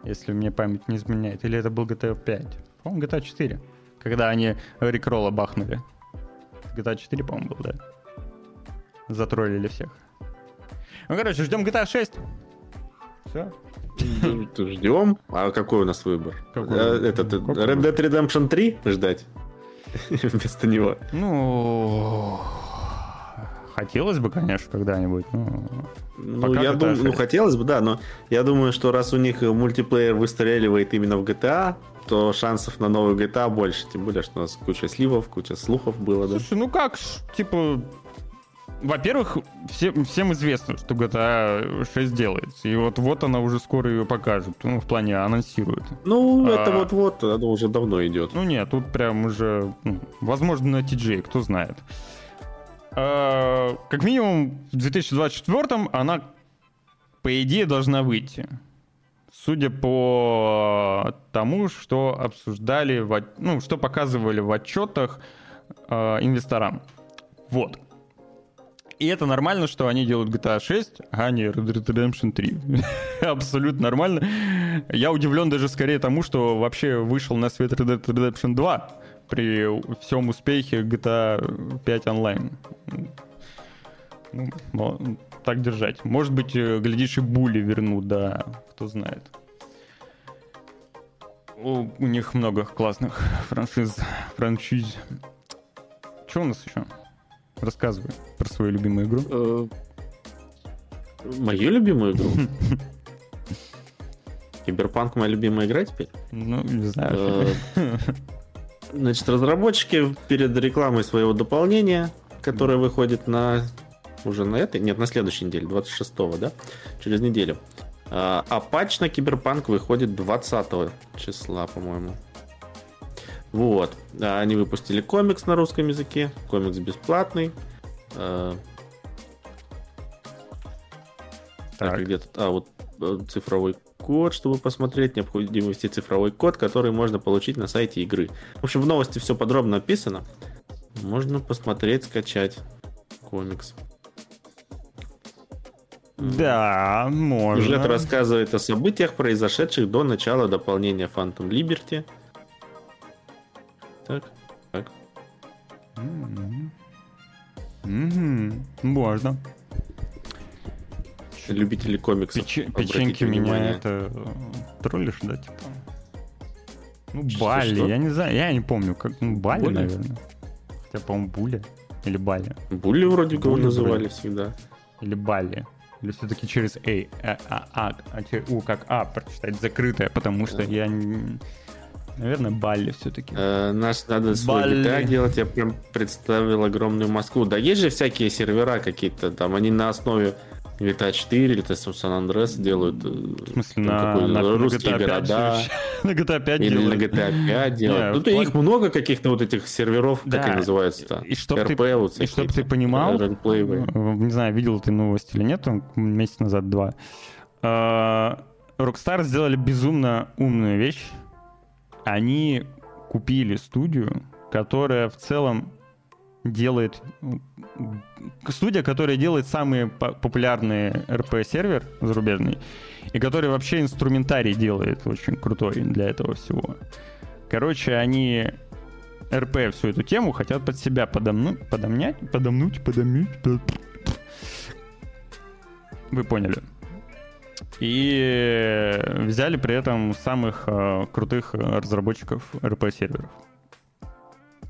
Если мне память не изменяет. Или это был GTA 5? По-моему, GTA 4. Когда они Рикролла бахнули. GTA 4, по-моему, был, да? Затроллили всех. Ну, короче, ждем GTA 6. Все. Ждем. А какой у нас выбор? Какой Э? Этот, э, Red Dead Redemption 3 ждать? (laughs) Вместо него. Ну, хотелось бы, конечно, когда-нибудь. но Ну, Пока я думаю, ну, 6. хотелось бы, да, но я думаю, что раз у них мультиплеер выстреливает именно в GTA, то шансов на новый GTA больше. Тем более, что у нас куча сливов, куча слухов было, да. Слушай, ну как, типа, во-первых, все- всем известно, что GTA 6 делается. И вот, вот она уже скоро ее покажет. Ну, в плане анонсирует. Ну, А. это вот-вот, оно уже давно идет. Ну нет, тут прям уже, ну, возможно, на TJ, кто знает. А, как минимум, в 2024 она, по идее, должна выйти. Судя по тому, что обсуждали, в ну, что показывали в отчетах э, инвесторам. Вот. И это нормально, что они делают GTA 6, а не Red Dead Redemption 3. (laughs) Абсолютно нормально. Я удивлен даже скорее тому, что вообще вышел на свет Red Dead Redemption 2 при всем успехе GTA 5 онлайн. Ну, но так держать. Может быть, э, глядишь, и були вернут, да, кто знает. У, у них много классных (laughs) франшиз, франшиз. Что у нас еще? Рассказывай про свою любимую игру. Э, Мою любимую игру? (laughs) Киберпанк моя любимая игра теперь. Ну, не знаю. (laughs) Значит, разработчики перед рекламой своего дополнения, которое выходит на уже на этой, нет, на следующей неделе, 26-го, да, через неделю. А, а патч на Киберпанк выходит 20 числа, по-моему. Вот. А, Они выпустили комикс на русском языке. Комикс бесплатный. А, Так, где-то... А, вот э, цифровой код, чтобы посмотреть. Необходимо ввести цифровой код, который можно получить на сайте игры. В общем, в новости все подробно описано. Можно посмотреть, скачать комикс. Да, можно. Сюжет рассказывает о событиях, произошедших до начала дополнения Phantom Liberty. Так, так. Мгм. Мгм. Можно. Любители комиксов. Обратите печеньки меня внимание. это э, троллишь, да, типа? Ну, Что- Бали, что? я не знаю, я не помню, как, ну, Бали, Були? наверное. Хотя, по-моему, Буля или Бали, Булли вроде его Булли называли вроде. всегда. или Бали. Или все-таки через A, а, а, а, а, че- У как А прочитать закрытое, потому что я, не- наверное, Бали все-таки. Э, наш надо свой Бали. GTA делать, я прям представил огромную Москву. Да есть же всякие сервера какие-то, там они на основе GTA 4 или там Сан-Андрес делают. э, В смысле, на, на, на русские GTA 5 города. вообще- (laughs) на GTA 5 Или на делают. GTA (laughs) 5 делают. Не, ну, их много каких-то вот этих серверов, как Да, они называются-то? и чтоб ты- вот И чтобы ты понимал, ролеплеевые. э, не знаю, видел ты новость или нет, месяц назад два. Э, Rockstar сделали безумно умную вещь. Они купили студию, которая в целом делает студия, которая делает самые по- популярные RP-сервер зарубежный, и который вообще инструментарий делает очень крутой для этого всего. Короче, они РП всю эту тему хотят под себя подомнуть, подомнять, подомнуть, подомнуть. под- Вы поняли. И взяли при этом самых э, крутых разработчиков РП-серверов.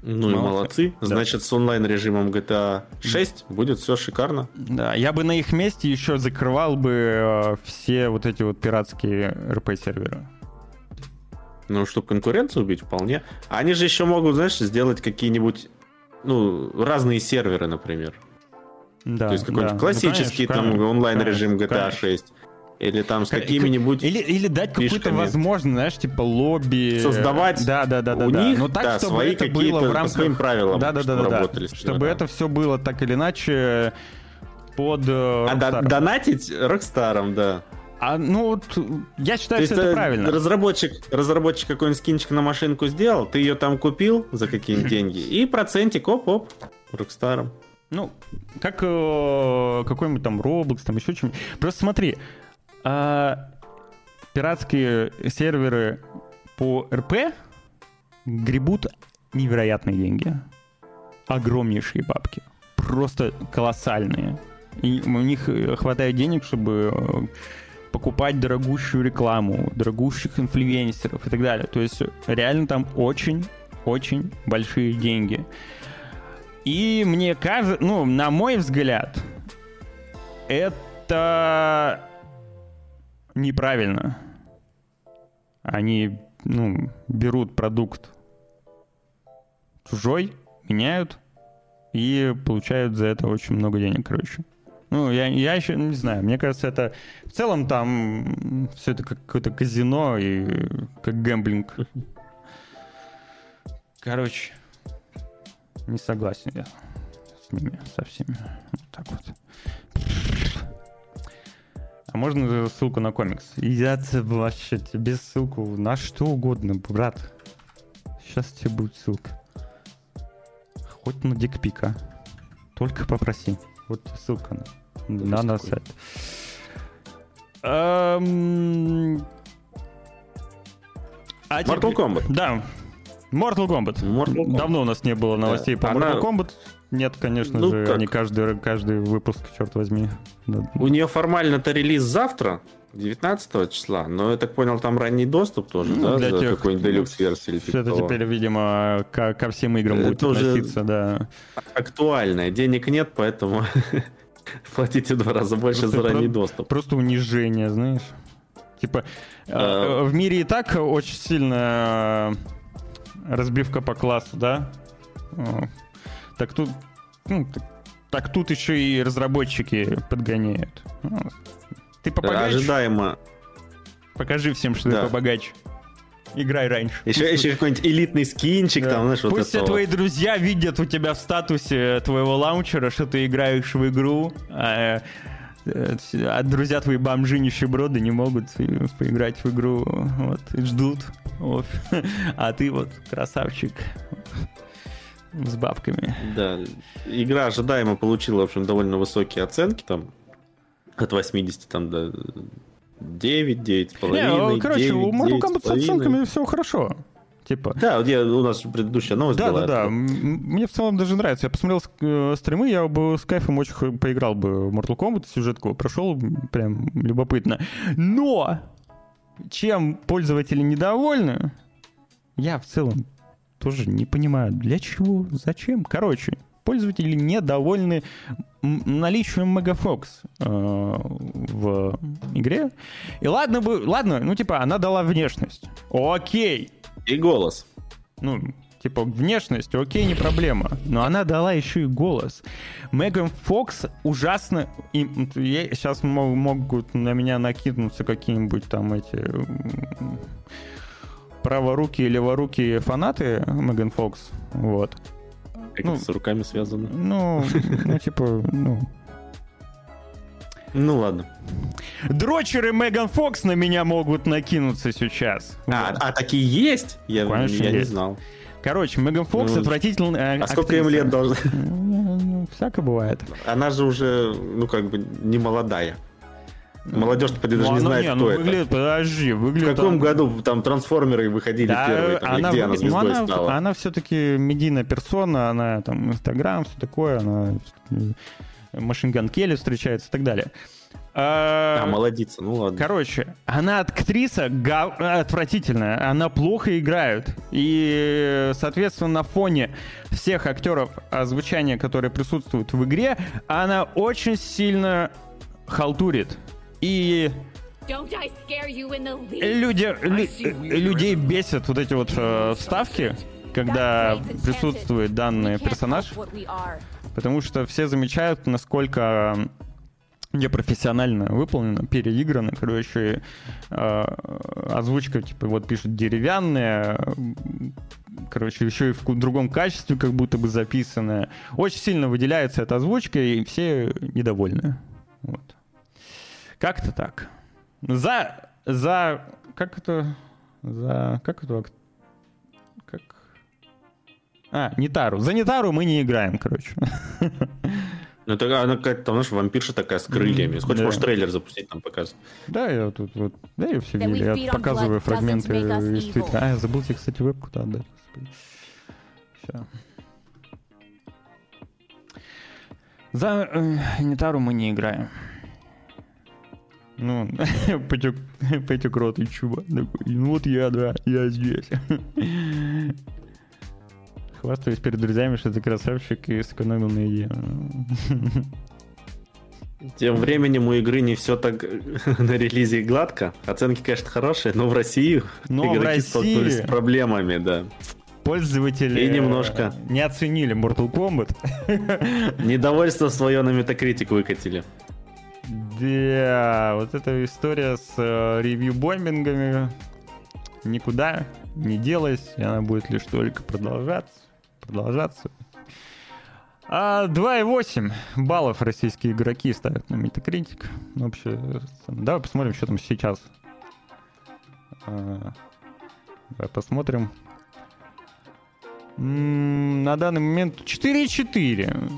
Ну и Молодцы. Да. Значит, с онлайн-режимом GTA 6 будет все шикарно. Да, я бы на их месте еще закрывал бы э, все вот эти вот пиратские РП-серверы. Ну, чтобы конкуренцию убить, вполне. Они же еще могут, знаешь, сделать какие-нибудь, ну, разные серверы, например. Да, То есть какой-нибудь да. классический Ну, там конечно, онлайн-режим конечно, GTA конечно. 6. Или там с какими-нибудь... Или, или дать какую-то возможность, знаешь, типа лобби. Создавать Да, да, да, да. у да. них, Но так, да, чтобы свои это было в рамках... своим правилам, да, да, да, чтобы да, да. работали Чтобы да. это все было так или иначе под э, А Rockstar. донатить Рокстаром, да. А, ну вот, я считаю, что это э, правильно. разработчик, разработчик какой-нибудь скинчик на машинку сделал, ты ее там купил за какие-нибудь (laughs) деньги, и процентик, оп-оп, Rockstar ом. Ну, как э, какой-нибудь там Roblox, там еще чем-нибудь. Просто смотри, а, пиратские серверы по РП гребут невероятные деньги. Огромнейшие бабки. Просто колоссальные. И у них э, хватает денег, чтобы э, покупать дорогущую рекламу, дорогущих инфлюенсеров и так далее. То есть реально там очень-очень большие деньги. И мне кажется, ну, на мой взгляд, это неправильно. Они, ну, берут продукт чужой, меняют и получают за это очень много денег, короче. Ну, я, я еще не знаю. Мне кажется, это в целом там все это как какое-то казино и как гэмблинг. Короче, не согласен я с ними, со всеми. Вот так вот. А можно ссылку на комикс? Я вообще тебе ссылку на что угодно, брат. Сейчас тебе будет ссылка. Хоть на дикпика. Только попроси. Вот ссылка на, на, на сайт. Эм, а Mortal теперь- Kombat. Да. Mortal Kombat. Mortal Kombat. Давно у нас не было новостей по Она- Mortal Kombat. Нет, конечно Ну, же, как? они каждый, каждый выпуск, черт возьми. Да. У нее формально-то релиз завтра, 19 числа, но я так понял, там ранний доступ тоже, Ну, да, для за тех- какой-нибудь делюкс-версии или Все типа это того. теперь, видимо, ко, ко всем играм Это будет относиться, да. актуальное. Денег нет, поэтому (laughs) платите в два раза больше Просто за ранний про- доступ. Просто унижение, знаешь. Типа, э, в мире и так очень сильно разбивка по классу, да? Так тут, ну, так, так тут еще и разработчики подгоняют. Ты побогаче. Ожидаемо. Покажи всем, что да. ты побогаче. Играй раньше. Еще, пусть еще какой-нибудь элитный скинчик да. там, знаешь, Пусть вот все твои вот. друзья видят у тебя в статусе твоего лаунчера, что ты играешь в игру, а, э, а друзья твои бомжи нищеброды не могут поиграть в игру, вот, и ждут. Вот. (laughs) А ты вот красавчик с бабками. Да, игра ожидаемо получила, в общем, довольно высокие оценки, там, от 80 там, до 9, 9,5, Не, ну, короче, 9, у Mortal Kombat с оценками все хорошо. Типа. Да, вот я, у нас предыдущая новость да, была. Да, да, да. Мне в целом даже нравится. Я посмотрел э, стримы, я бы с кайфом очень поиграл бы в Mortal Kombat, сюжетку прошел, прям любопытно. Но чем пользователи недовольны, я в целом тоже не понимаю, для чего, зачем. Короче, пользователи недовольны наличием Мегафокс э, в игре. И ладно бы, ладно, ну типа она дала внешность. Окей. И голос. Ну, типа внешность, окей, не проблема. Но она дала еще и голос. Меган Фокс ужасно... И, сейчас могут на меня накинуться какие-нибудь там эти праворукие и леворукие фанаты Меган Фокс. Вот. Как ну, это с руками связано? Ну, ну типа, ну... Ну ладно. Дрочеры Меган Фокс на меня могут накинуться сейчас. А, вот. а такие есть? Я, Конечно, я есть. не знал. Короче, Меган Фокс ну, отвратительная. А сколько им лет должно? Ну, ну, всяко бывает. Она же уже, ну, как бы, не молодая. Молодежь поди даже ну, не знает, не, кто ну, это. Выглядит, подожди, выглядит... В каком там... году там трансформеры выходили да, первые? Там, она, где она звездой ну, она, стала? Она все-таки медийная персона, она там Инстаграм, все такое, она Машинган Келли встречается и так далее. А, а молодица, ну ладно. Короче, она актриса гав... отвратительная, она плохо играет. И, соответственно, на фоне всех актеров озвучания, которые присутствуют в игре, она очень сильно халтурит. И люди, лю, людей бесят вот эти вот э, вставки, когда присутствует данный персонаж, потому что все замечают, насколько непрофессионально выполнено, переиграно, короче, э, озвучка, типа, вот пишут деревянная, короче, еще и в другом качестве как будто бы записанная. Очень сильно выделяется эта озвучка, и все недовольны. Вот. Как-то так. За... За... Как это... За... Как это... Как... А, Нитару. За Нитару мы не играем, короче. Ну, это она какая-то, там, знаешь, вампирша такая с крыльями. Хочешь, да. можешь трейлер запустить, там показывать. Да, я тут вот... Да, я все видели. Я показываю фрагменты из Твиттера. А, я забыл тебе, кстати, вебку-то отдать. Все. За э, Нитару мы не играем. Ну, (laughs) потек, потек рот и чуба. Такой, ну вот я, да, я здесь. Хвастаюсь перед друзьями, что ты красавчик и сэкономил на еде. Тем временем у игры не все так (laughs) на релизе гладко. Оценки, конечно, хорошие, но в России но игроки в России... столкнулись с проблемами, да. Пользователи и немножко не оценили Mortal Kombat. Недовольство свое на Metacritic выкатили. Да, вот эта история с э, ревью-бомбингами никуда не делась, и она будет лишь только продолжаться, продолжаться. А 2,8 баллов российские игроки ставят на Metacritic. Ну, вообще, давай посмотрим, что там сейчас. А, давай посмотрим. М-м, на данный момент 4,4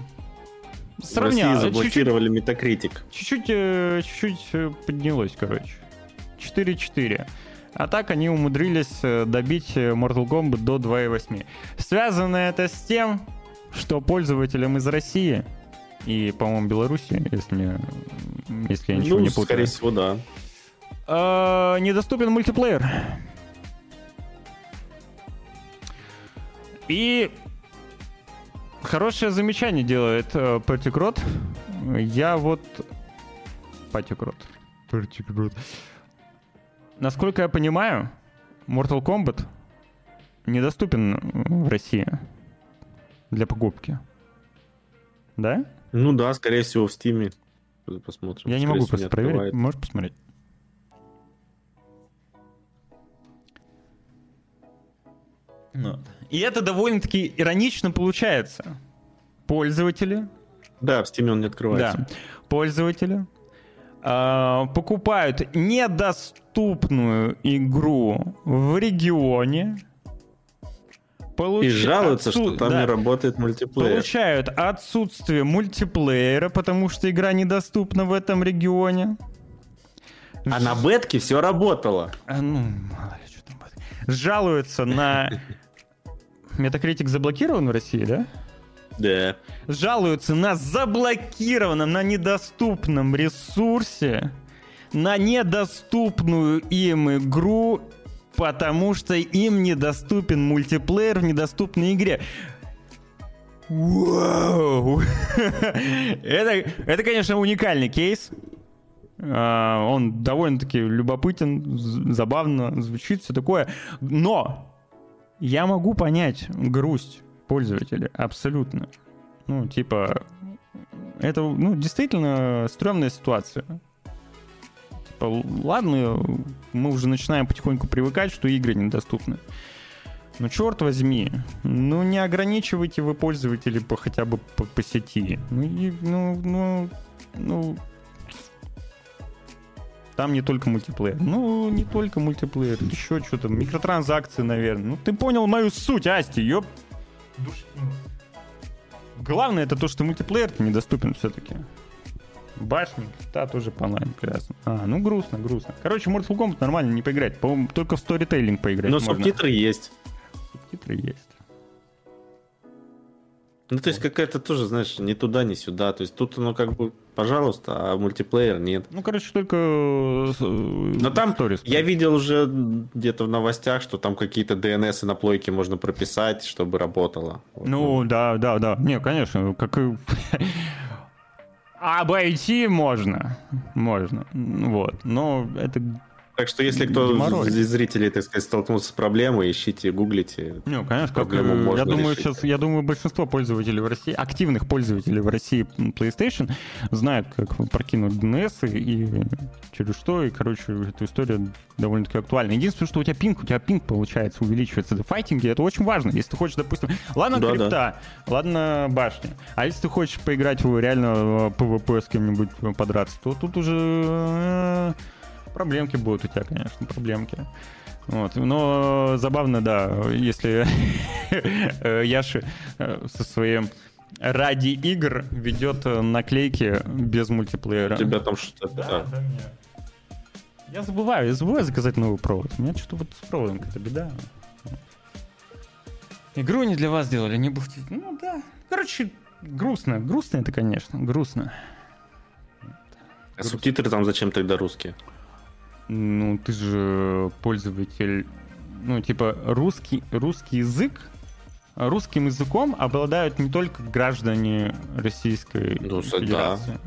сравнял. В России заблокировали чуть-чуть, Metacritic. Чуть-чуть, э, чуть-чуть э, поднялось, короче. 4-4. А так они умудрились э, добить Mortal Kombat до 2.8. Связано это с тем, что пользователям из России и, по-моему, Беларуси, если, если я ничего ну, не путаю. скорее всего, да. Э, недоступен мультиплеер. И Хорошее замечание делает э, Партикрот. Я вот... Патикрот. Партикрот. насколько я понимаю, Mortal Kombat недоступен в России для покупки. Да? Ну да, скорее всего, в Стиме. Посмотрим. Я не Скорее могу всего, просто проверить. открывает. Можешь посмотреть? Вот. И это довольно-таки иронично получается. Пользователи, Да, в Стиме он не открывается. да, пользователи а, покупают недоступную игру в регионе, получ- И жалуются, отсу- что там да, не работает мультиплеер. получают отсутствие мультиплеера, потому что игра недоступна в этом регионе. А на бетке все работало. А, ну, мало ли, что там будет. Жалуются на... (laughs) Метакритик заблокирован в России, да? Да. Жалуются на заблокированном, на недоступном ресурсе, на недоступную им игру, потому что им недоступен мультиплеер в недоступной игре. Вау! (laughs) Это, это, конечно, уникальный кейс. А, Он довольно-таки любопытен, забавно звучит, все такое. Но я могу понять грусть пользователя абсолютно. Ну, типа, это, ну, действительно стрёмная ситуация. Типа, ладно, мы уже начинаем потихоньку привыкать, что игры недоступны. Ну, черт возьми, ну не ограничивайте вы пользователей по, хотя бы по, по сети. Ну, и- ну, ну, ну, там не только мультиплеер. Ну, не только мультиплеер, еще что-то, микротранзакции, наверное. Ну, ты понял мою суть, Асти, ёп. Не. Главное это то, что мультиплеер недоступен все-таки. Башни, да, тоже по онлайн прекрасно. А, ну грустно, грустно. Короче, Mortal Kombat нормально не поиграть. По-моему, только в сторителлинг поиграть Но можно. субтитры есть. Субтитры есть. Ну, то есть какая-то тоже, знаешь, ни туда, ни сюда. То есть тут оно как бы, пожалуйста, а мультиплеер нет. Ну, короче, только... э, Но там я видел уже где-то в новостях, что там какие-то DNS на плойке можно прописать, чтобы работало. Вот. Ну, да, да, да. Не, конечно, как и... (laughs) Обойти можно. Можно. Вот. Но это... Так что если кто Геморрой. из зрителей, так сказать, столкнулся с проблемой, ищите, гуглите. Ну, конечно, как, Проблему э, можно я думаю, решить. сейчас, я думаю, большинство пользователей в России, активных пользователей в России PlayStation знают, как прокинуть DNS и, и через что, и, короче, эта история довольно-таки актуальна. Единственное, что у тебя пинг, у тебя пинг, получается, увеличивается в файтинге, это очень важно. Если ты хочешь, допустим, ладно Да, крипта, ладно башня, а если ты хочешь поиграть в реально э, PvP с кем-нибудь э, подраться, то тут уже э, проблемки будут у тебя, конечно, проблемки. Вот. Но забавно, да, если (laughs) Яши э, со своим ради игр ведет э, наклейки без мультиплеера. У тебя там что-то... Да, да. Я забываю, я забываю заказать новый провод. У меня что-то вот с проводом какая-то беда. Игру не для вас сделали, не будете. Ну да. Короче, грустно. Грустно это, конечно, грустно. А субтитры там зачем тогда русские? Ну, ты же пользователь, ну, типа, русский, русский язык, русским языком обладают не только граждане Российской Ну, с- да. Федерации.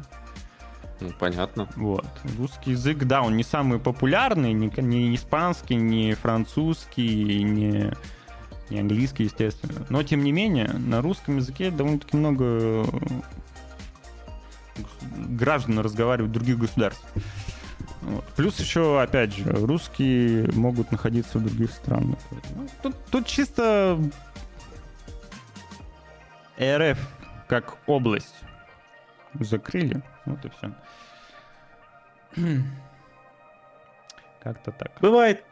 Ну, понятно. Вот. Русский язык, да, он не самый популярный, не, не испанский, не французский, не, не английский, естественно. Но, тем не менее, на русском языке довольно-таки много э, граждан разговаривают других государств. Вот. Плюс еще, опять же, русские могут находиться в других странах. Ну, тут, тут чисто РФ как область закрыли. Вот и все. (clears throat) Как-то так. Бывает.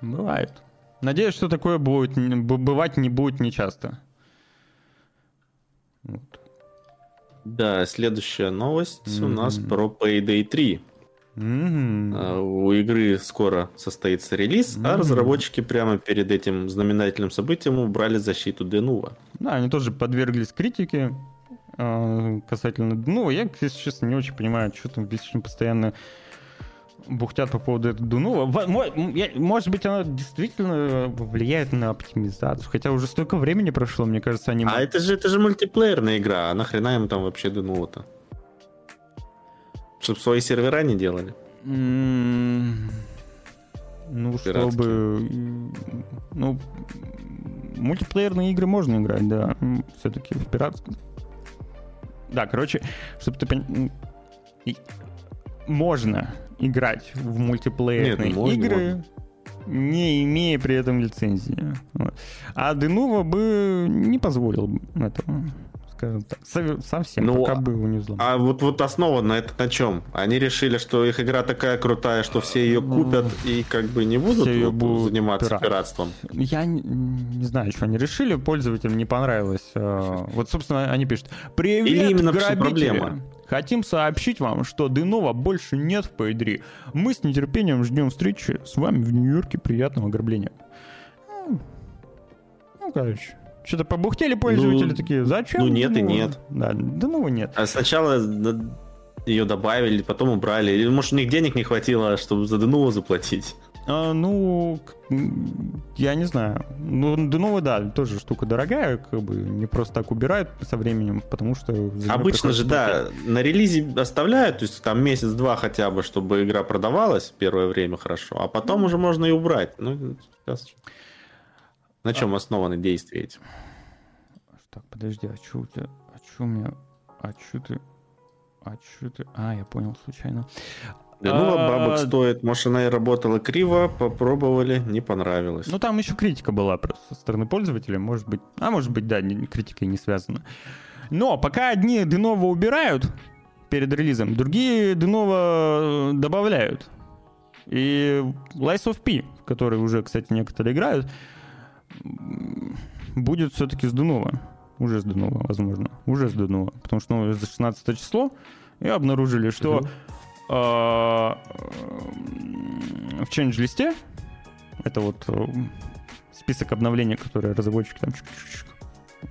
Бывает. Надеюсь, что такое будет бывать не будет нечасто. Вот. Да, следующая новость у нас про Payday 3. А, У игры скоро состоится релиз, а Мгм. разработчики прямо перед этим знаменательным событием убрали защиту Денува. Да, они тоже подверглись критике э, касательно... Ну, я, если честно, не очень понимаю, что там вечно постоянно бухтят по поводу этого Дунува. Может быть, она действительно влияет на оптимизацию, хотя уже столько времени прошло, мне кажется, они... А это же, это же мультиплеерная игра, а нахрена им там вообще Денува-то? Чтобы свои сервера не делали? М, Ну, Пиратские. чтобы... Ну, мультиплеерные игры можно играть, да. Все-таки в пиратском. Да, короче, чтобы ты пон- и- Можно играть в мультиплеерные Нет, ну, можно, игры, не имея при этом лицензии. Вот. А Denuvo бы не позволил этого, скажем так. Совсем, Ну, пока бы его не взломал. А вот, вот основа на это на чем? Они решили, что их игра такая крутая, что все ее купят и как бы не будут, Все вот будут заниматься пиратить. пиратством. Я не, не знаю, что они решили, пользователям не понравилось. Э, (laughs) Вот, собственно, они пишут. Привет, Или именно грабители! проблема? Хотим сообщить вам, что Денова больше нет в P3. Мы с нетерпением ждем встречи с вами в Нью-Йорке. Приятного ограбления. Ну, Ну, короче. Что-то побухтели пользователи Ну, такие. Зачем? ну, нет и Денова?» нет. Да, Денова нет. А сначала ее добавили, потом убрали. Или, может, у них денег не хватило, чтобы за Денуво заплатить. А, ну, я не знаю. Ну, Денова, да, тоже штука дорогая, как бы не просто так убирают со временем, потому что... Обычно же, да, на релизе оставляют, то есть там месяц-два хотя бы, чтобы игра продавалась первое время хорошо, а потом уже можно и убрать. Ну, сейчас... На чем основаны действия эти? Так, подожди, а что у тебя... А что у меня... А что ты... А что ты... А, я понял, случайно. Денуво А, бабок стоит, она и работала криво, попробовали, не понравилось. Ну, там еще критика была просто со стороны пользователя, может быть... А может быть, да, не- критика и не связана. Но пока одни Денова убирают перед релизом, другие Денова добавляют. И Lies of P, который уже, кстати, некоторые играют, будет все-таки с Денова. Уже с Денова, возможно. Уже с Денова. Потому что ну, за 16 число и обнаружили, что а, в change-листе это вот э, список обновлений, которые разработчики там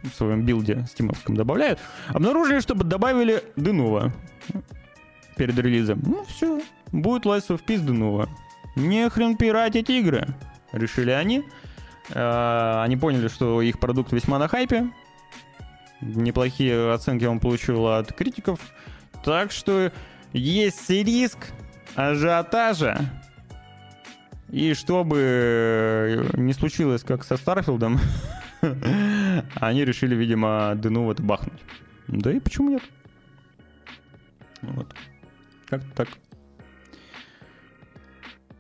в своем билде стимовском добавляют, обнаружили, чтобы добавили Денова перед релизом. Ну все, будет Lies of Peace Денова. Не хрен пиратить игры, решили они. Э, Они поняли, что их продукт весьма на хайпе. Неплохие оценки он получил от критиков. Так что есть риск ажиотажа. И чтобы э, не случилось, как со Старфилдом, (laughs) они решили, видимо, Дену это бахнуть. Да и почему нет? Вот. Как-то так.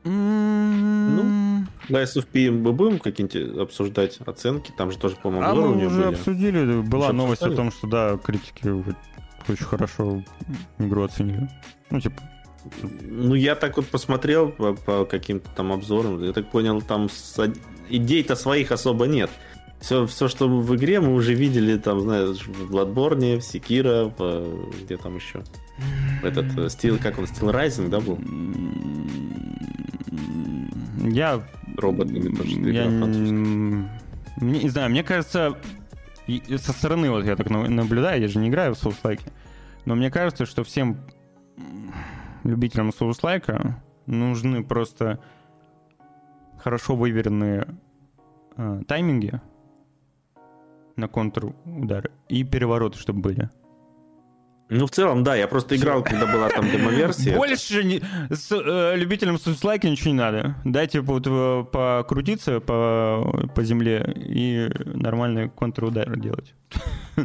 Ну, Lies of P мы будем какие-нибудь обсуждать оценки? Там же тоже, по-моему, а мы уже были. обсудили. Была Уже новость о обсуждали? том, что да, критики очень хорошо игру оценили. Ну, типа, Ну, я так вот посмотрел по, по каким-то там обзорам, я так понял, там с- идей-то своих особо нет. Все, все, что в игре мы уже видели, там, знаешь, в Bloodborne, в в- где там еще? Этот э, стил, как он, Steel Rising, да, был? Я Роботами тоже я мне- не знаю, мне кажется, со стороны вот я так на- наблюдаю, я же не играю в Souls-like, но мне кажется, что всем любителям Souls-like нужны просто хорошо выверенные э, тайминги на контр-удары и перевороты, чтобы были. Ну, в целом, да, я просто играл, когда была там (laughs) демоверсия. Больше не- с, э, любителям Souls-like ничего не надо. Дайте вот э, покрутиться по, по земле и нормальный контрудар делать. (laughs)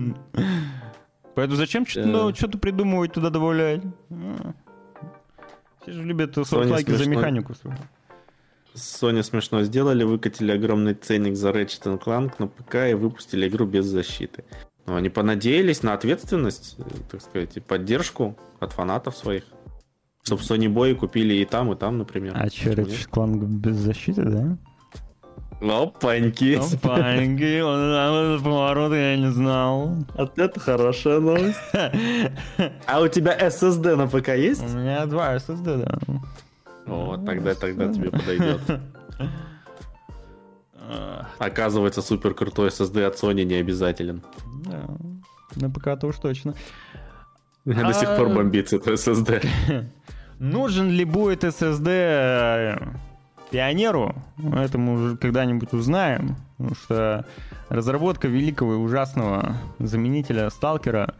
Поэтому зачем что-то ну, что-то придумывать, туда добавлять? А. Все же любят Souls-like за механику. Sony смешно сделали, выкатили огромный ценник за Ratchet Clank на ПК и выпустили игру без защиты. Но они понадеялись на ответственность, так сказать, и поддержку от фанатов своих. Чтобы Sony Boy купили и там, и там, например. А че? Ratchet Clank без защиты, да? Опаньки. Опаньки, вот этот поворот я не знал. Вот это хорошая новость. (laughs) А у тебя SSD на ПК есть? У меня два SSD, да. О, тогда, тогда тебе подойдет. (laughs) А, Оказывается, супер крутой SSD от Sony не обязателен. Да, на ПК-то уж точно. До сих пор А. бомбится это SSD. (laughs) Нужен ли будет SSD э, пионеру? Это мы уже когда-нибудь узнаем. Потому что разработка великого и ужасного заменителя сталкера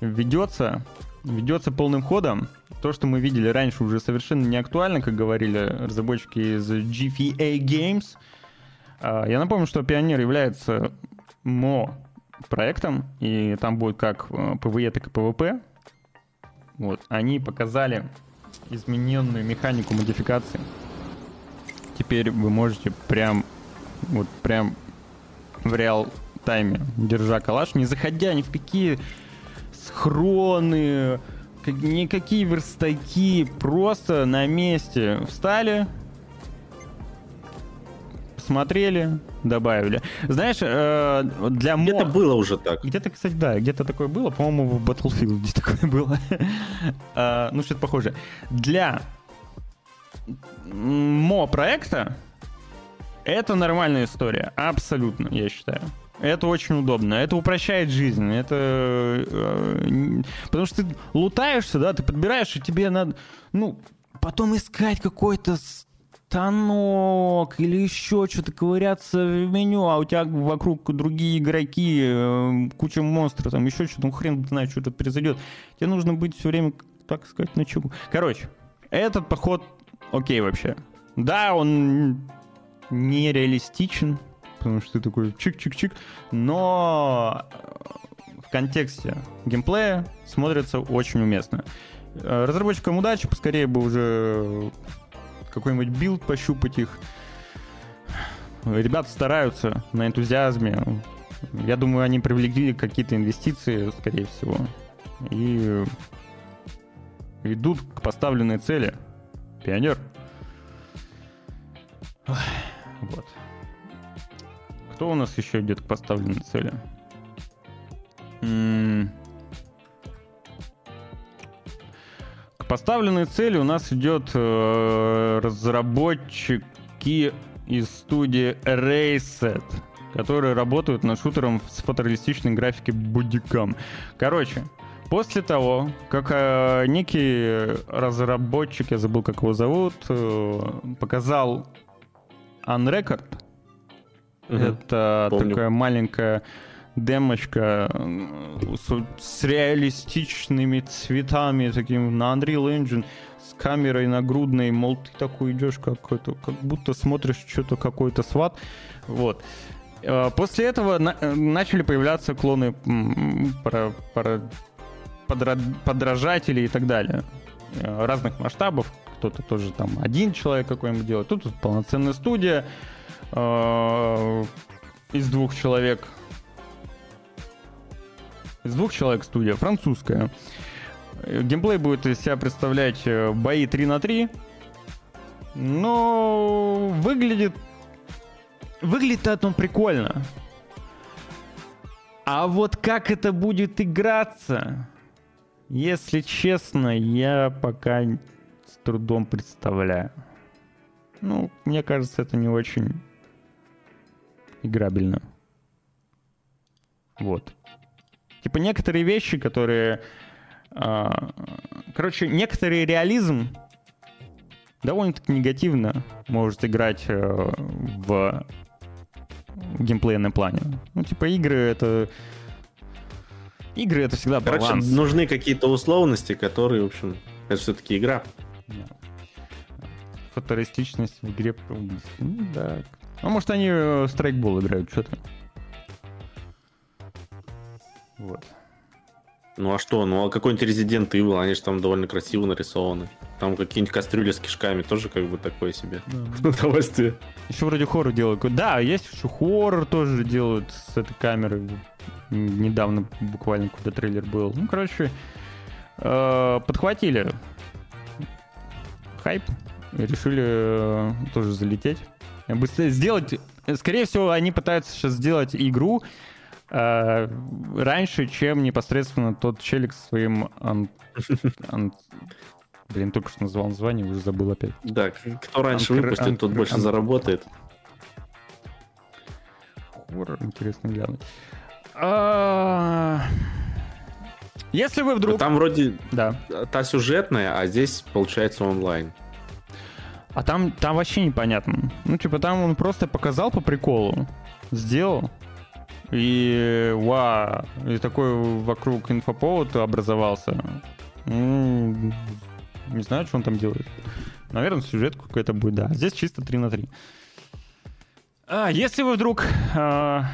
ведется. ведется полным ходом. То, что мы видели раньше, уже совершенно не актуально, как говорили разработчики из GFA Games. А, я напомню, что Пионер является мо проектом, и там будет как PvE, так и PvP. Вот. Они показали измененную механику модификации. Теперь вы можете прям, вот прям в реал тайме, держа калаш, не заходя ни в какие схроны, никакие верстаки, просто на месте встали, посмотрели, добавили. Знаешь, э, для мо... Где-то было уже так. Где-то, кстати, да, где-то такое было. По-моему, в Battlefield (laughs) такое было. э, ну, что-то похоже. Для мо-проекта это нормальная история. Абсолютно, я считаю. Это очень удобно. Это упрощает жизнь. Это... Э, потому что ты лутаешься, да, ты подбираешь, и тебе надо... Ну, потом искать какой-то станок или еще что-то ковыряться в меню, а у тебя вокруг другие игроки, э, куча монстров, там еще что-то, ну хрен знает, что-то произойдет. Тебе нужно быть все время, так сказать, на чеку. Короче, этот поход окей вообще. Да, он нереалистичен, потому что ты такой чик-чик-чик, но в контексте геймплея смотрится очень уместно. Э, разработчикам удачи, поскорее бы уже какой-нибудь билд пощупать их. Ребята стараются на энтузиазме. Я думаю, они привлекли какие-то инвестиции, скорее всего. И идут к поставленной цели. Пионер. Вот. Кто у нас еще идет к поставленной цели? Поставленной цели у нас идет э, разработчики из студии Rayset, которые работают над шутером с фотореалистичной графикой Будикам. Короче, после того, как э, некий разработчик, я забыл, как его зовут, э, показал Unrecord, угу. это Помню. такая маленькая демочка с, с реалистичными цветами, таким на Unreal Engine, с камерой нагрудной, мол, ты такой идешь какой-то, как будто смотришь что-то какой-то сват. Вот. Э, после этого на, э, начали появляться клоны про, про, подра, подражателей и так далее. Э, разных масштабов. Кто-то тоже там один человек какой-нибудь делает. Тут, тут полноценная студия э, из двух человек из двух человек студия, французская. Геймплей будет из себя представлять э, бои 3 на 3. Но выглядит... Выглядит он прикольно. А вот как это будет играться, если честно, я пока с трудом представляю. Ну, мне кажется, это не очень играбельно. Вот. Типа некоторые вещи, которые... Э, короче, некоторый реализм довольно-таки негативно может играть э, в геймплейном плане. Ну, типа, игры это... Игры это всегда баланс. Короче, нужны какие-то условности, которые, в общем, это все-таки игра. Фотореалистичность в игре. Ну, да. Ну, может, они страйкбол играют, что-то. Вот. Ну а что? Ну а какой-нибудь Resident Evil, они же там довольно красиво нарисованы. Там какие-нибудь кастрюли с кишками тоже как бы такое себе да. (laughs) удовольствие. Еще вроде хоррор делают. Да, есть еще хоррор тоже делают с этой камерой. Недавно буквально куда трейлер был. Ну, короче, э, подхватили хайп и решили э, тоже залететь. Быстрее сделать... Скорее всего, они пытаются сейчас сделать игру, э, раньше, чем непосредственно тот челик своим... Ан... Ан... Блин, только что назвал название, уже забыл опять. Да, кто раньше Анкр... выпустит, Анкр... тот больше Анкр... заработает. Хоррор, интересно глянуть. А... Если вы вдруг... Там вроде да. та сюжетная, а здесь получается онлайн. А там, там вообще непонятно. Ну, типа, там он просто показал по приколу, сделал, и ва, и такой вокруг инфоповод образовался. М, Не знаю, что он там делает. Наверное, сюжетку какой-то будет, да. Здесь чисто 3 на 3. А, если вы вдруг а,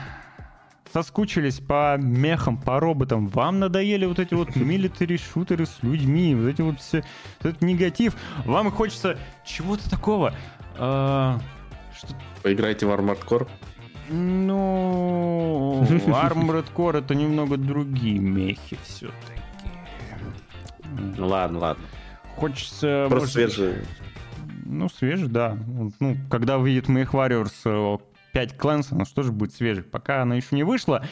соскучились по мехам, по роботам, вам надоели вот эти вот (laughs) милитари шутеры с людьми, вот эти вот все, этот негатив, вам хочется чего-то такого. а, что Поиграйте в Armored Core. Ну, Armored Core это немного другие мехи все-таки. Ну ладно, ладно. Хочется... Просто может, свежие. Ну, свежий, да. Ну, когда выйдет Мех Warriors э, 5 Clans, она что же будет свежий. Пока она еще не вышла,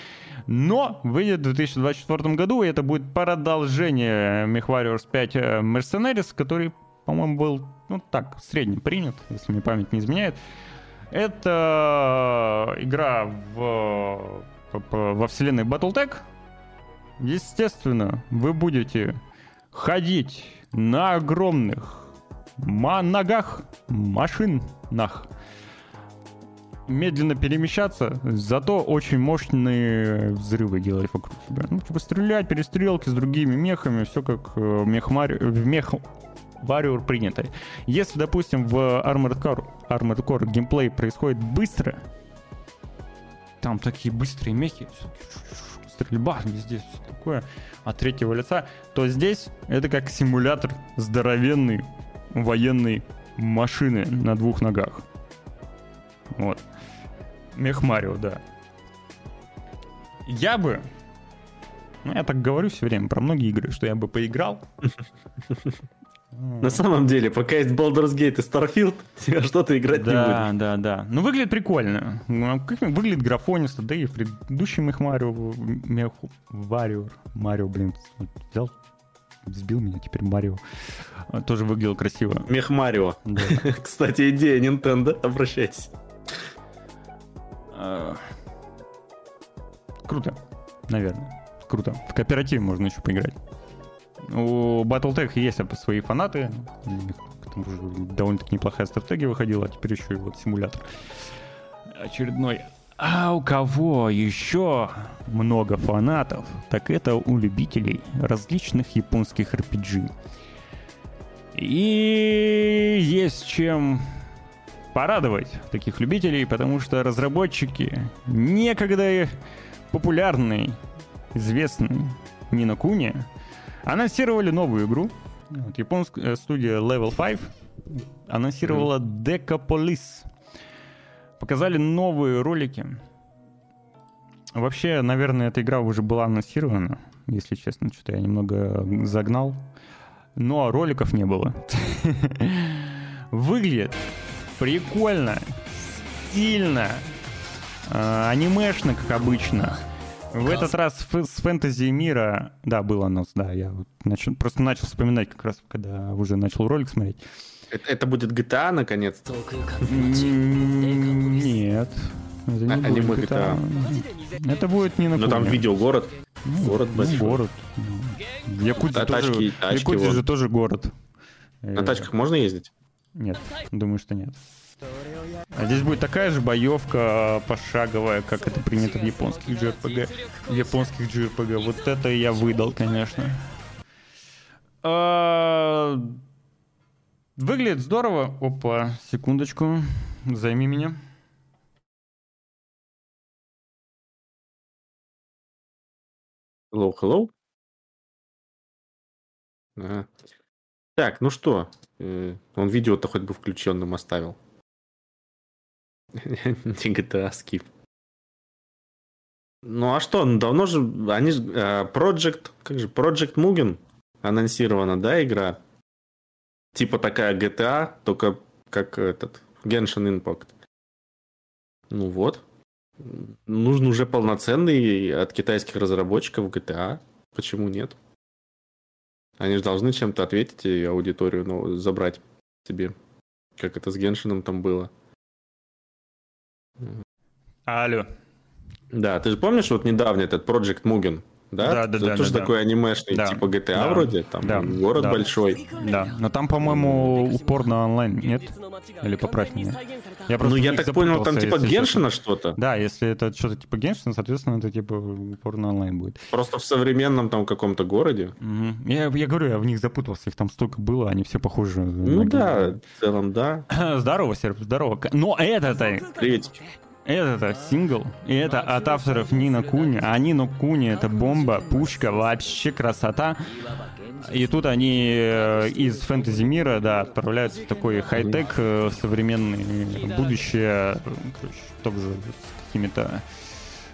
но выйдет в 2024 году, и это будет продолжение Мех Warriors 5 э, Mercenaries, который, по-моему, был, ну, так, в среднем принят, если мне память не изменяет. Это игра в, по- во вселенной Battletech. Естественно, вы будете ходить на огромных ногах, машинах, медленно перемещаться, зато очень мощные взрывы делать вокруг себя. Ну, типа стрелять, перестрелки с другими мехами, все как э, в мех, Мари- в мех Warrior принято. Если, допустим, в Armored Core, Armored Core геймплей происходит быстро, там такие быстрые мехи, стрельба везде, все такое, от третьего лица, то здесь это как симулятор здоровенной военной машины на двух ногах. Вот. Мех Марио, да. Я бы... Ну, я так говорю все время про многие игры, что я бы поиграл. (laughs) На самом деле, пока есть Baldur's Gate и Starfield, (laughs) тебя что-то играть не Да, будет. да, да. Ну, выглядит прикольно. Ну, Как выглядит графонисто, да и в предыдущем их Марио, Варио, Марио, блин, взял, сбил меня, теперь Марио. А, Тоже выглядел красиво. Мех Марио. Да. (laughs) Кстати, идея Nintendo, обращайтесь. А, Круто, наверное. Круто. В кооперативе можно еще поиграть. У Battletech есть свои фанаты. К тому же довольно-таки неплохая стратегия выходила, а теперь еще и вот симулятор очередной. А у кого еще много фанатов, так это у любителей различных японских RPG. И есть чем порадовать таких любителей, потому что разработчики некогда популярный, известный Нино Куни анонсировали новую игру. Вот, японская студия Level 5 анонсировала Decapolis. Показали новые ролики. Вообще, наверное, эта игра уже была анонсирована, если честно, что-то я немного загнал. Но роликов не было. (laughs) Выглядит прикольно, стильно, э, анимешно, как обычно. В этот раз с фэнтези мира... Да, был анонс, да. Я вот начал- просто начал вспоминать как раз, когда уже начал ролик смотреть. Это, это будет GTA, наконец-то. М, Нет. Это не А- будет аниме GTA. Это будет не на Но там видеогород. Ну, город ну, большой. город. Ну, В Якутии А тоже, тачки- тачки Якутии вот. же тоже город. На тачках можно ездить? Нет, думаю, что нет. А здесь будет такая же боевка пошаговая, как это принято в японских JRPG. В японских JRPG. Вот это я выдал, конечно. А, Выглядит здорово. Опа, секундочку. Займи меня. Hello, hello. Ага. Так, ну что, э, он видео-то хоть бы включенным оставил. Не GTA скип. Ну а что, ну давно же, они а, Project, как же, Project Mugen анонсирована, да, игра? Типа такая GTA, только как этот, Genshin Impact. Ну вот. Нужен уже полноценный от китайских разработчиков GTA. Почему нет? Они же должны чем-то ответить и аудиторию ну, забрать себе. Как это с Геншином там было. Алло. Да, ты же помнишь вот недавно этот Project Mugen? Да, Да, да, Это да, тоже да, да. такой анимешный, Да. типа GTA Да. вроде, там Да. город Да. большой. Да, но там, по-моему, упор на онлайн, нет? Или поправь меня. Я Ну, просто в я так понял, там типа. Геншина что-то. Да, если это что-то типа Геншина, соответственно, это типа упор на онлайн будет. Просто в современном там каком-то городе. Мгм. Я, я говорю, я в них запутался, их там столько было, они все похожи. Ну да, в целом да. (clears throat) Здорово, Серп, здорово. Но это-то, Приветики. Это-то сингл, и это от авторов Нина Куни. А Нина Куни это бомба, пушка, вообще красота. И тут они э, из фэнтези мира, да, отправляются в такой хай-тек, э, современный будущее, э, короче, также с какими-то...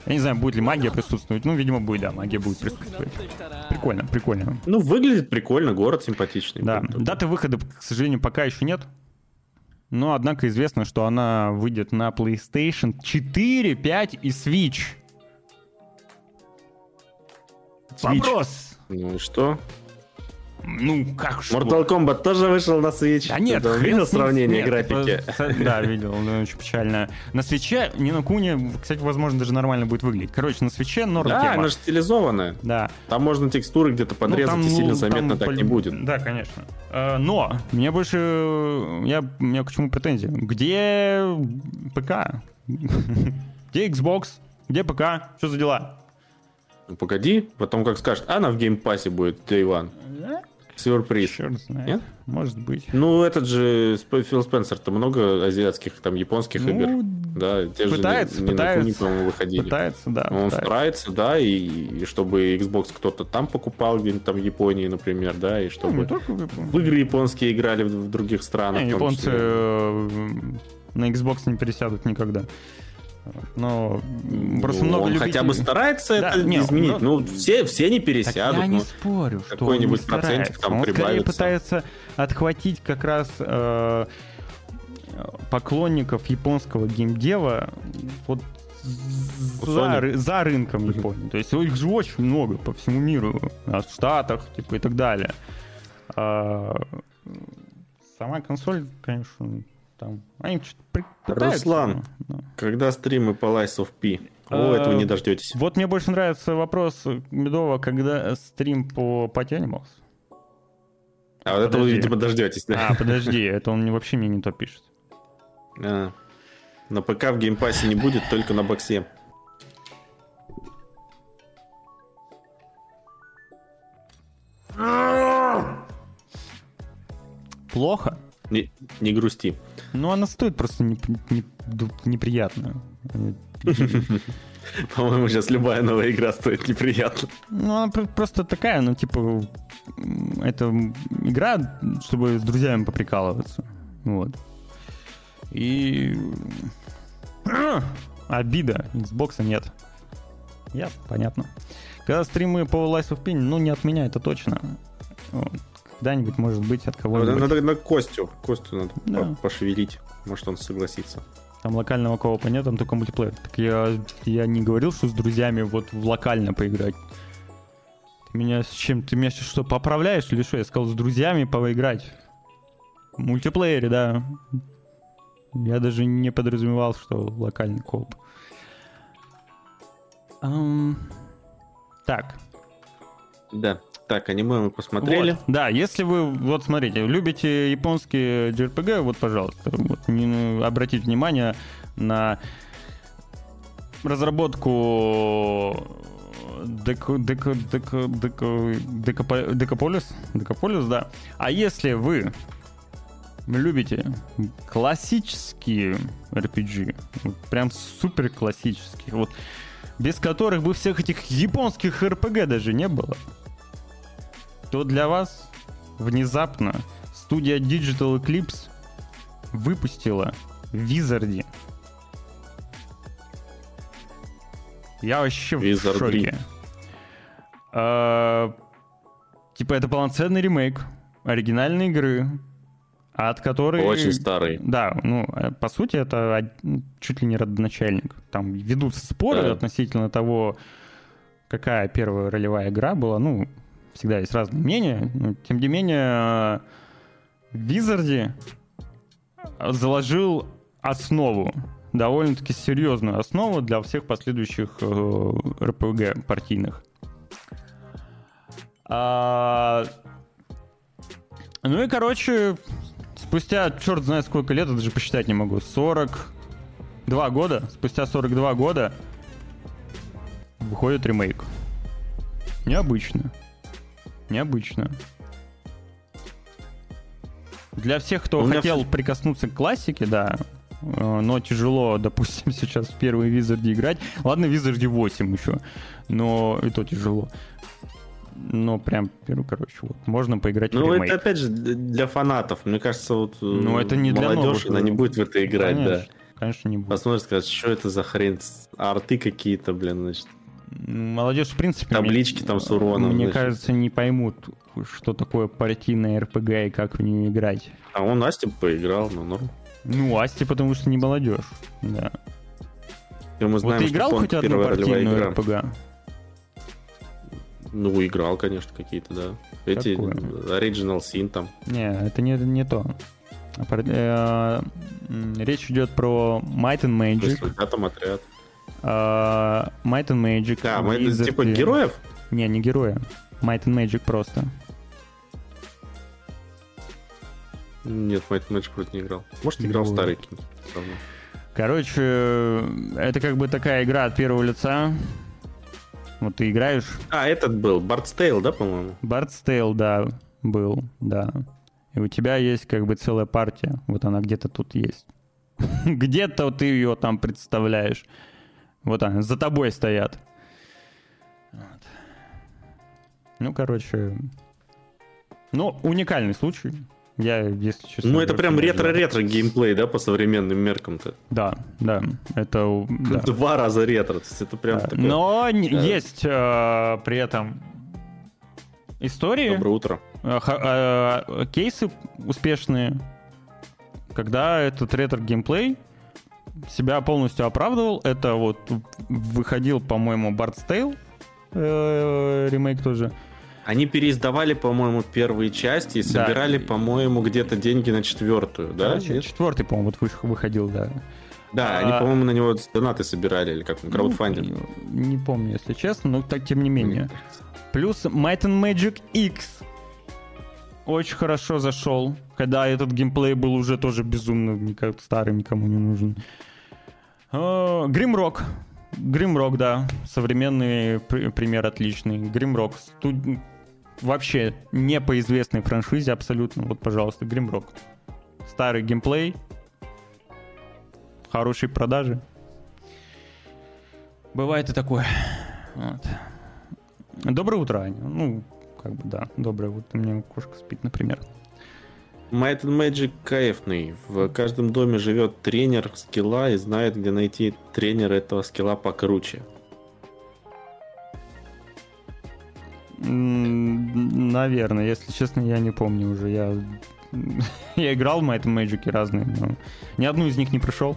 Я не знаю, будет ли магия присутствовать. Ну, видимо, будет, да, магия будет присутствовать. Прикольно, прикольно. Ну, выглядит прикольно, город симпатичный. Да, даты выхода, к сожалению, пока еще нет. Но, однако, известно, что она выйдет на PlayStation 4, 5 и Switch. Switch. Вопрос. Ну и что? Ну, как что? Mortal Kombat тоже вышел на Switch. А нет, Ты хрен видел сравнение нет, графики? с- Да, видел, ну, очень печально. На свече не на Куне, кстати, возможно, даже нормально будет выглядеть. Короче, на свече норм Да, тема. она же стилизованная. Да. Там можно текстуры где-то Ну, подрезать, там, и сильно ну, заметно там так пол- не будет. Да, конечно. Э, Но мне больше... Я, у меня к чему претензии? Где ПК? (laughs) Где Xbox? Где ПК? Что за дела? Ну, Погоди, потом как скажешь, а она в геймпассе будет, Day One. Сюрприз. Черт знает. Нет? Может быть. Ну, этот же Фил Спенсер-то много азиатских, там, японских Ну, игр. Да, те пытается, же не, не на пытается. Куни, выходили. Пытается, да. Он пытается. старается, да, и, и чтобы Xbox кто-то там покупал, где-нибудь там в Японии, например, да, и Ну, чтобы не только в в игры японские играли в, в других странах. Не, японцы числе. э, на Xbox не пересядут никогда. Но просто Ну, много он любителей... хотя бы старается Да, это не, изменить. ну- Ну, все, все не Так пересядут. я не ну. спорю, что он не какой-нибудь процентик старается. там он скорее прибавится. пытается отхватить как раз э, поклонников японского геймдева вот за, ры- за рынком Японии. То есть их же очень много по всему миру, а в Штатах, типа и так далее. А, сама консоль, конечно, там. Они пытаются, Руслан. но- но- Когда стримы по Lies of P? О, А, этого не дождетесь. Вот мне больше нравится вопрос Медова, когда стрим по Party Animals. А вот этого, видимо, дождетесь, да? А, подожди, это он мне вообще мне не то пишет. А. На ПК в Game Pass е не будет, только на боксе. Плохо? Не, не грусти. Ну, она стоит просто не- не- неприятно. (laughs) По-моему, сейчас любая новая игра стоит неприятно. Ну, она пр- просто такая, ну, типа, это игра, чтобы с друзьями поприкалываться. Вот. И... (clears throat) Обида. Xbox нет. Я, понятно. Когда стримы по Life of Pain, ну, не от меня, это точно. Вот. Когда-нибудь, может быть, от кого-нибудь. Надо на Костю. Костю надо Да. по- пошевелить. Может, он согласится. Там локального коопа нет, там только мультиплеер. Так я, я не говорил, что с друзьями вот в локально поиграть. Ты меня с чем? Ты меня что, поправляешь или что? Я сказал, с друзьями поиграть. В мультиплеере, да. Я даже не подразумевал, что локальный кооп. Ам, Так, Да. Так, аниме мы посмотрели. Вот. Да, если вы, вот смотрите, любите японские JRPG, вот, пожалуйста, вот, не, обратите внимание на разработку Деко, Деко, Деко, Деко, Декопо- Декополис, Декополис, да. А если вы любите классические RPG, вот прям супер классические, вот без которых бы всех этих японских RPG даже не было, то для вас внезапно студия Digital Eclipse выпустила Wizardy. Я вообще в Wizardry. шоке. А, Типа это полноценный ремейк оригинальной игры, от которой... Очень старый. Да, ну, э, по сути, это чуть ли не родоначальник. Там ведутся споры Да. относительно того, какая первая ролевая игра была. Ну, всегда есть разные мнения. Но, тем не менее, Визарди заложил основу, довольно-таки серьезную основу для всех последующих э, РПГ партийных. А, ну и, короче, спустя черт знает сколько лет, даже посчитать не могу, 42 года, спустя 42 года выходит ремейк. Необычно. Необычно. Для всех, кто У хотел всё- прикоснуться к классике, да, э, но тяжело, (laughs) допустим, сейчас в первый Визарде играть. Ладно, Визарде 8 еще, но и то тяжело. Но прям, первый, короче, вот, можно поиграть в Ну, это опять же для фанатов. Мне кажется, вот э, Ну, это не для молодежь, новых. она не будет в это играть, конечно, да. Конечно, не будет. Посмотрит, скажет, что это за хрень, арты какие-то, блин, значит. Молодежь, в принципе... Таблички мне- там с уроном, Мне значит. кажется, не поймут, что такое партийная РПГ и как в нее играть. А он Настя поиграл, ну, норм. Ну, Асти, потому что не молодежь. Да. И мы Вот знаем, ты что играл хоть одну партийную игра. РПГ? Ну, играл, конечно, какие-то, да. Эти Какую? э, Original Sin там. Не, это не, не то. А э, Речь идет про Might and Magic. Результат там отряд. А, Might and Magic. Да, мы это типа и- героев? Не, не героя. Might and Magic просто. Нет, Might and Magic вроде не играл. Может, играл в Вот. старый какие-нибудь. Короче, это как бы такая игра от первого лица. Вот ты играешь. А, этот был, Tale, да, по-моему? Tale, да, был, да. И у тебя есть как бы целая партия. Вот она где-то тут есть. (laughs) Где-то ты ее там представляешь. Вот она, за тобой стоят. Вот. Ну, короче... Ну, уникальный случай. Я, если честно... Ну, это прям ретро-ретро геймплей, да, по современным меркам-то. Да, да. Это... да. (laughs) Два раза ретро. То есть это прям Да. такое... Но да. есть э, при этом истории, Доброе утро. э, э, кейсы успешные, когда этот ретро-геймплей себя полностью оправдывал. Это вот выходил, по-моему, Bard's Tale, э, ремейк тоже. Они переиздавали, по-моему, первые части и Да. собирали, по-моему, где-то деньги на четвертую, да? Нет? Четвертый, по-моему, вот выходил, да. Да, А- они, по-моему, на него донаты собирали, или как он, краудфандинг. Ну, не помню, если честно, но так тем не менее. Плюс Might and Magic X очень хорошо зашел, когда этот геймплей был уже тоже безумно никак старый, никому не нужен. Гримрок. Гримрок, да. Современный пр- пример отличный. Гримрок. Вообще не по известной франшизе абсолютно. Вот, пожалуйста, Гримрок. Старый геймплей. Хорошие продажи. Бывает и такое. Вот. Доброе утро, Аня. Ну, как бы да, доброе. Вот у меня кошка спит, например. Might and Magic кайфный. В каждом доме живет тренер скилла и знает, где найти тренера этого скилла покруче. Наверное, если честно, я не помню уже. Я, (laughs) я играл в Might and Magic разные, но ни одну из них не прошел.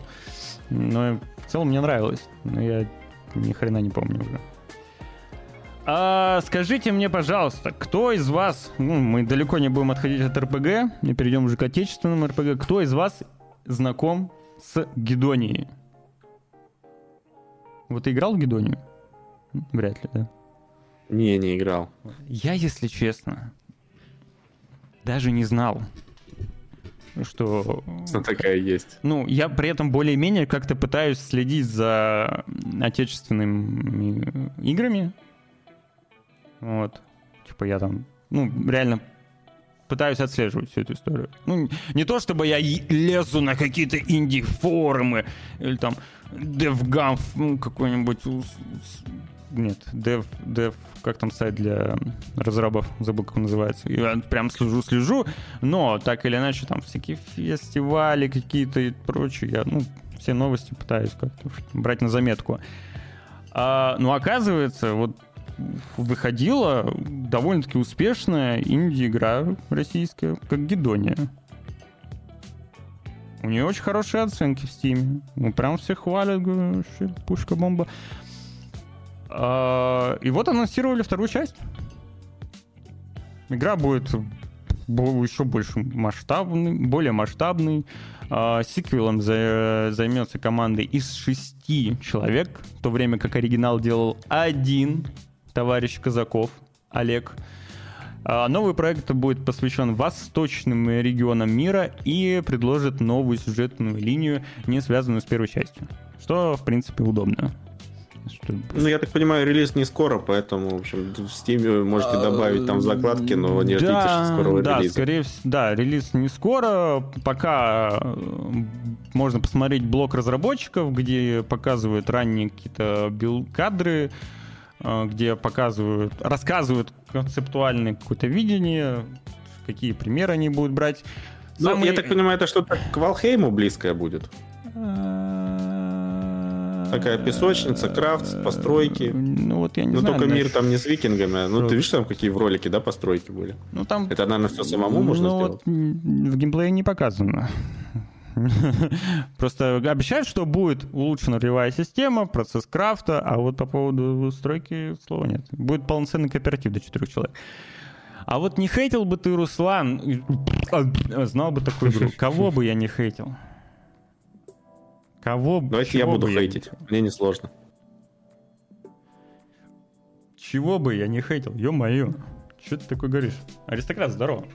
Но в целом мне нравилось. Но я ни хрена не помню уже. А скажите мне, пожалуйста, кто из вас, ну, мы далеко не будем отходить от РПГ, и перейдем уже к отечественному РПГ, кто из вас знаком с Гедонией? Вот ты играл в Гедонию? Вряд ли, да? Не, не играл. Я, если честно, даже не знал, что... Она такая есть. Ну, я при этом более-менее как-то пытаюсь следить за отечественными играми. Вот. Типа я там, ну, реально пытаюсь отслеживать всю эту историю. Ну, не то чтобы я лезу на какие-то инди-форумы или там DevGamf, ну, какой-нибудь... Нет, Dev, Dev, как там сайт для разрабов, забыл, как он называется. Я прям слежу-слежу, но так или иначе там всякие фестивали какие-то и прочее. Я, ну, все новости пытаюсь как-то брать на заметку. А, ну, оказывается, вот выходила довольно-таки успешная инди-игра российская, как Гедония. У нее очень хорошие оценки в Стиме. Ну, прям все хвалят, вообще пушка-бомба. А, и вот анонсировали вторую часть. Игра будет еще больше масштабный, более масштабный. А, Сиквелом за- займется командой из шести человек, в то время как оригинал делал один товарищ Казаков, Олег. А, новый проект будет посвящен восточным регионам мира и предложит новую сюжетную линию, не связанную с первой частью. Что, в принципе, удобно. Что... Ну, я так понимаю, релиз не скоро, поэтому, в общем, в Steam можете а, добавить там закладки, но не ждите да, скорого да, релиза. Скорее всего, да, релиз не скоро. Пока э, можно посмотреть блок разработчиков, где показывают ранние какие-то кадры, где показывают, рассказывают концептуальное какое-то видение, какие примеры они будут брать. Ну, Самый... я так понимаю, это что-то к Валхейму близкое будет. Такая песочница, крафт, постройки. Ну вот я не Но знаю. только мир там не с викингами. Ну ты видишь там какие в ролике, да, постройки были? Ну там... Это, наверное, все самому можно ну, сделать? Вот, в геймплее не показано. (laughs) Просто обещают, что будет улучшена ролевая система, процесс крафта, а вот по поводу стройки слова нет. Будет полноценный кооператив до четырех человек. А вот не хейтил бы ты, Руслан, знал бы такую игру. (laughs) Кого бы я не хейтил? Кого Давайте я буду хейтить. Я... Мне не сложно. Чего бы я не хейтил? Ё-моё. Что ты такой говоришь? Аристократ, здорово.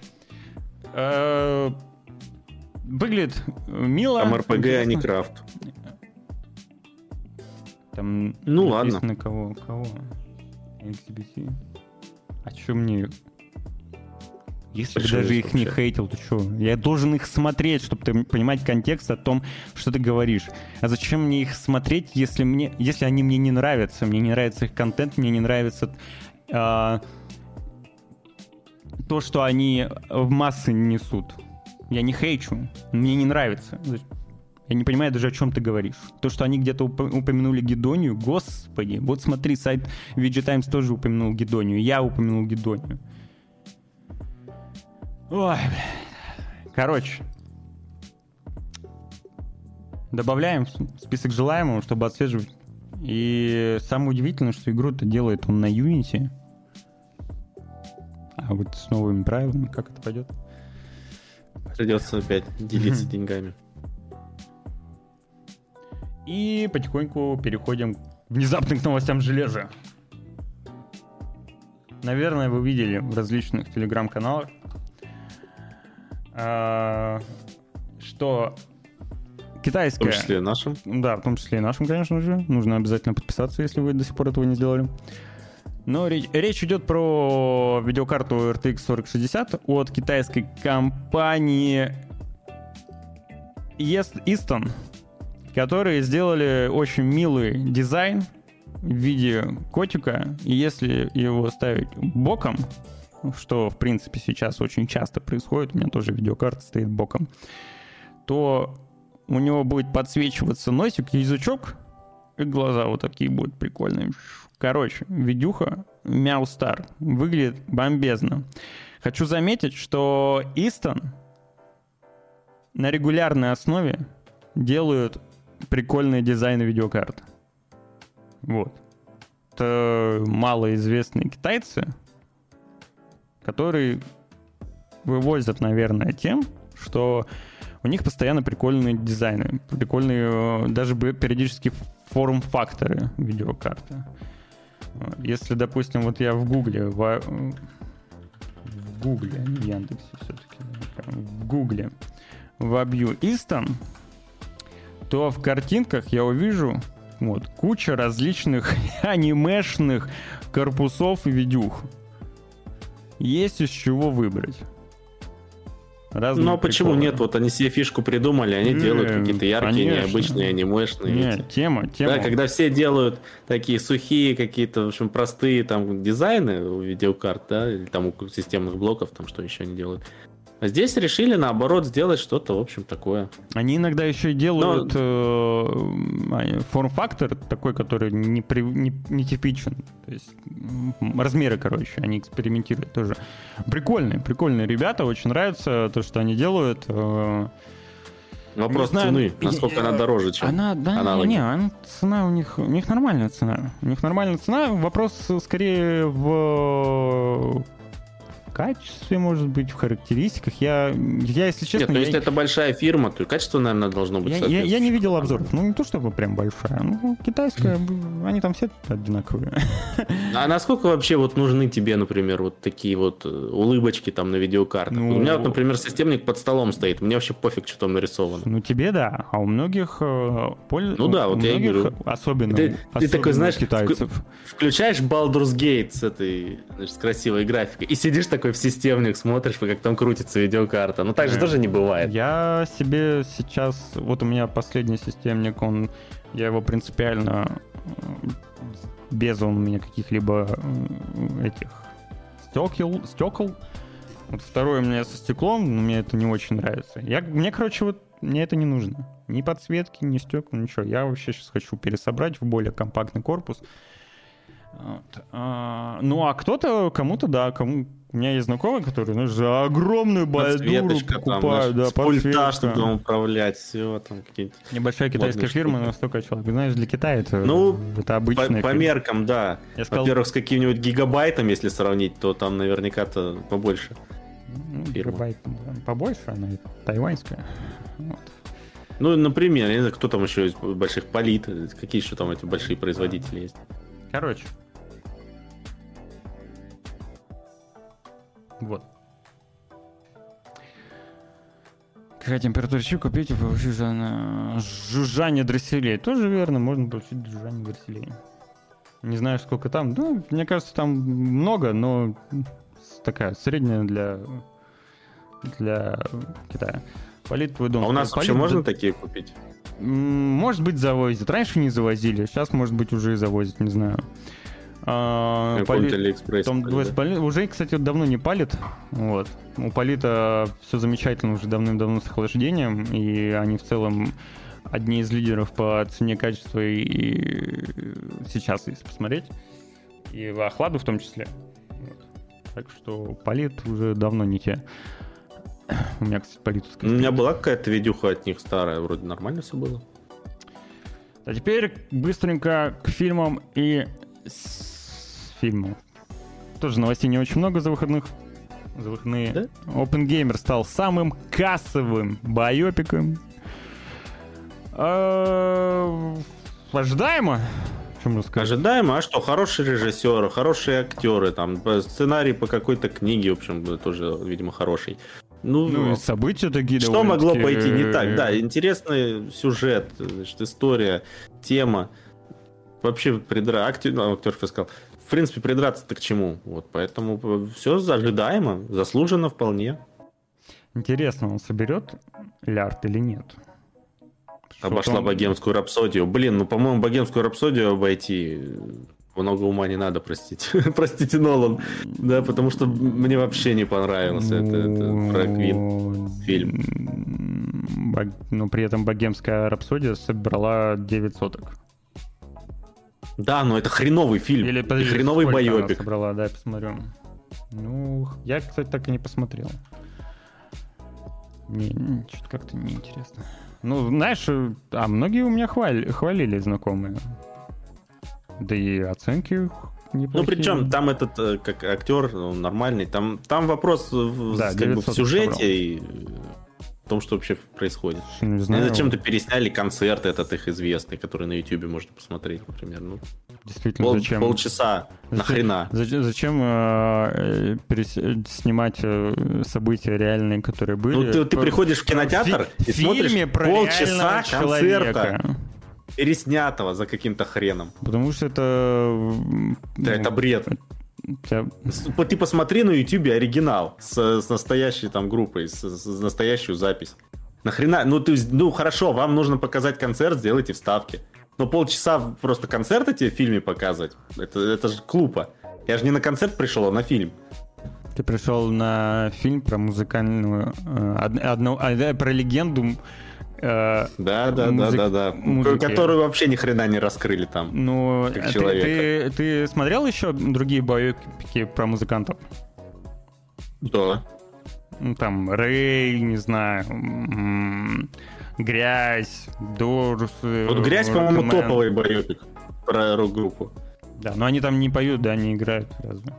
Э, выглядит мило. Там РПГ, а не крафт. Там ну ладно. кого? Кого? XBT. А чё мне если бы даже их вообще? не хейтил, то что? Я должен их смотреть, чтобы ты понимать контекст о том, что ты говоришь. А зачем мне их смотреть, если мне, если они мне не нравятся? Мне не нравится их контент, мне не нравится а, то, что они в массы несут. Я не хейчу, мне не нравится. Я не понимаю даже, о чем ты говоришь. То, что они где-то уп- упомянули Гедонию, господи, вот смотри, сайт VG Times тоже упомянул Гедонию, я упомянул Гедонию. Ой, Короче. Добавляем список желаемого, чтобы отслеживать. И самое удивительное, что игру-то делает он на Unity. А вот с новыми правилами, как это пойдет? Придется опять делиться деньгами. И потихоньку переходим внезапно к новостям железа. Наверное, вы видели в различных телеграм-каналах а, что китайская... В том числе и нашим? Да, в том числе и нашим, конечно же. Нужно обязательно подписаться, если вы до сих пор этого не сделали. Но речь, идет про видеокарту RTX 4060 от китайской компании Easton, которые сделали очень милый дизайн в виде котика. И если его ставить боком, что, в принципе, сейчас очень часто происходит, у меня тоже видеокарта стоит боком, то у него будет подсвечиваться носик, язычок, и глаза вот такие будут прикольные. Короче, видюха Мяу Стар выглядит бомбезно. Хочу заметить, что Истон на регулярной основе делают прикольные дизайны видеокарт. Вот. Это малоизвестные китайцы, которые вывозят, наверное, тем, что у них постоянно прикольные дизайны, прикольные э, даже периодически форм-факторы видеокарты. Если, допустим, вот я в Гугле, в, в Гугле, а не в Яндексе все-таки, в Гугле вобью Истон, то в картинках я увижу вот, куча различных (laughs) анимешных корпусов и видюх есть из чего выбрать. Разные Но почему приколы. нет? Вот они себе фишку придумали, они не, делают какие-то яркие, конечно. необычные, анимешные. Нет, тема, тема. Да, когда все делают такие сухие, какие-то, в общем, простые там дизайны у видеокарт, да, или там у системных блоков, там что еще они делают. А здесь решили, наоборот, сделать что-то, в общем, такое. Они иногда еще и делают Но... э, форм-фактор такой, который не, при, не, не типичен. То есть размеры, короче, они экспериментируют тоже. Прикольные, прикольные ребята, очень нравится то, что они делают. Э, Вопрос знаю, цены, насколько она дороже, чем она, да, аналоги. Не, она, цена у них, у них нормальная цена. У них нормальная цена. Вопрос скорее в качестве, может быть, в характеристиках. Я, я если честно... Нет, ну я, если это большая фирма, то и качество, наверное, должно быть я, я, я не видел обзоров. Ну, не то чтобы прям большая. Ну, китайская, они там все одинаковые. А насколько вообще вот нужны тебе, например, вот такие вот э, улыбочки там на видеокартах? Ну, у меня вот, например, системник под столом стоит, мне вообще пофиг, что там нарисовано. Ну, тебе да, а у многих э, польз... Ну да, вот я говорю. особенно, Ты- ты особенно такой, знаешь, китайцев. Включаешь Baldur's Gate с этой, значит, с красивой графикой и сидишь такой в системник, смотришь, как там крутится видеокарта. Ну так же Э, тоже не бывает. Я себе сейчас, вот у меня последний системник, он, я его принципиально э, без он у меня каких-либо э, этих стекол, стекол. Вот второй у меня со стеклом, но мне это не очень нравится. Я, мне, короче, вот мне это не нужно. Ни подсветки, ни стекла, ничего. Я вообще сейчас хочу пересобрать в более компактный корпус. Вот. А, ну, а кто-то, кому-то, да, кому... У меня есть знакомый, который, ну, за огромную бальдуру там, покупают, да, с пульта, чтобы там управлять, все там какие-то... Небольшая китайская фирма, но столько человек. Знаешь, для Китая это, Ну, это По, обычная по фирма. меркам, да. Я сказал, Во-первых, с каким-нибудь гигабайтом, если сравнить, то там наверняка-то побольше. ну, гигабайт, побольше, она и тайваньская. Вот. Ну, например, я не знаю, кто там еще из больших полит, какие еще там эти большие производители есть. Короче. Вот. Какая температура чипа купить и получить за на- жужжание дросселей? Тоже верно, можно получить жужжание дросселей. Не знаю, сколько там. Ну, мне кажется, там много, но такая средняя для для Китая. Полит твой дом. А у нас Полит вообще можно такие купить? Может быть, завозят. Раньше не завозили, сейчас, может быть, уже и завозят, не знаю. А, да? Двойс Пали- Уже, кстати, давно не палит. Вот. У Полита все замечательно уже давным-давно с охлаждением, и они в целом одни из лидеров по цене качества и, и сейчас, если посмотреть. И в охладу в том числе. Вот. Так что Полит уже давно не те. (coughs) У меня, кстати, политовская У меня была какая-то видюха от них старая, вроде нормально все было. А теперь быстренько к фильмам и с фильмам. Тоже новостей не очень много за выходных. За выходные. Да? Open Gamer стал самым кассовым байопиком. А, Ожидаемо. Чем рассказать? Ожидаемо, а что, хороший режиссер, хорошие актеры, там, сценарий по какой-то книге, в общем, тоже, видимо, хороший. Ну, Ну, и события такие что могло пойти не так? э, Да, интересный сюжет, значит, история, тема. Вообще, придра... актер, ну, актер сказал. В принципе, придраться-то к чему? Вот, поэтому все ожидаемо, заслуженно вполне. Интересно, он соберет лярд или нет? Обошла он- богемскую рапсодию. Блин, ну, по-моему, богемскую рапсодию обойти э, много ума не надо, простите. (laughs) Простите, Нолан. Да, потому что мне вообще не понравился это, это про Квин. Ну, фильм. м, бог- Но при этом богемская рапсодия собрала 9 соток. Да, но это хреновый фильм. Или подожди, хреновый боевик. собрала, да, я посмотрю. Ну, я, кстати, так и не посмотрел. Не, что-то как-то неинтересно. Ну, знаешь, а многие у меня хвали- хвалили знакомые. Да и оценки неплохие. Ну, причем там этот, э, как актер, он нормальный. Там, там вопрос в, Да, как бы, в 900 сюжете собрал. и в том, что вообще происходит. Не знаю, зачем-то пересняли концерт этот их известный, который на Ютубе можно посмотреть, например. Ну, действительно, пол- зачем? полчаса. Зачем- Нахрена? Зачем, зачем э, э, перес- э, снимать э, события реальные, которые были? Ну, ты, ты приходишь в кинотеатр фи- и смотришь про полчаса концерта, человека. переснятого за каким-то хреном. Потому что это... Да, ну, это бред. По- Ты посмотри на Ютубе оригинал с, с настоящей там группой, с, с настоящую запись. Нахрена? Ну, есть, ну хорошо, вам нужно показать концерт, сделайте вставки. Но полчаса просто концерта тебе в фильме показывать, это, это же глупо. Я же не на концерт пришел, а на фильм. Ты пришел на фильм про музыкальную... э, од- одну- а, про легенду... э, Да, да, Музык- да, да, да. музыки. Которую вообще ни хрена не раскрыли там. Ну, Как ты, ты, ты смотрел еще другие боепики про музыкантов? Да. Ну, там Рэй, не знаю, Грязь, Дорс. э, Вот грязь, по-моему, топовый боепик про рок-группу. Да, но они там не поют, да, не играют разве.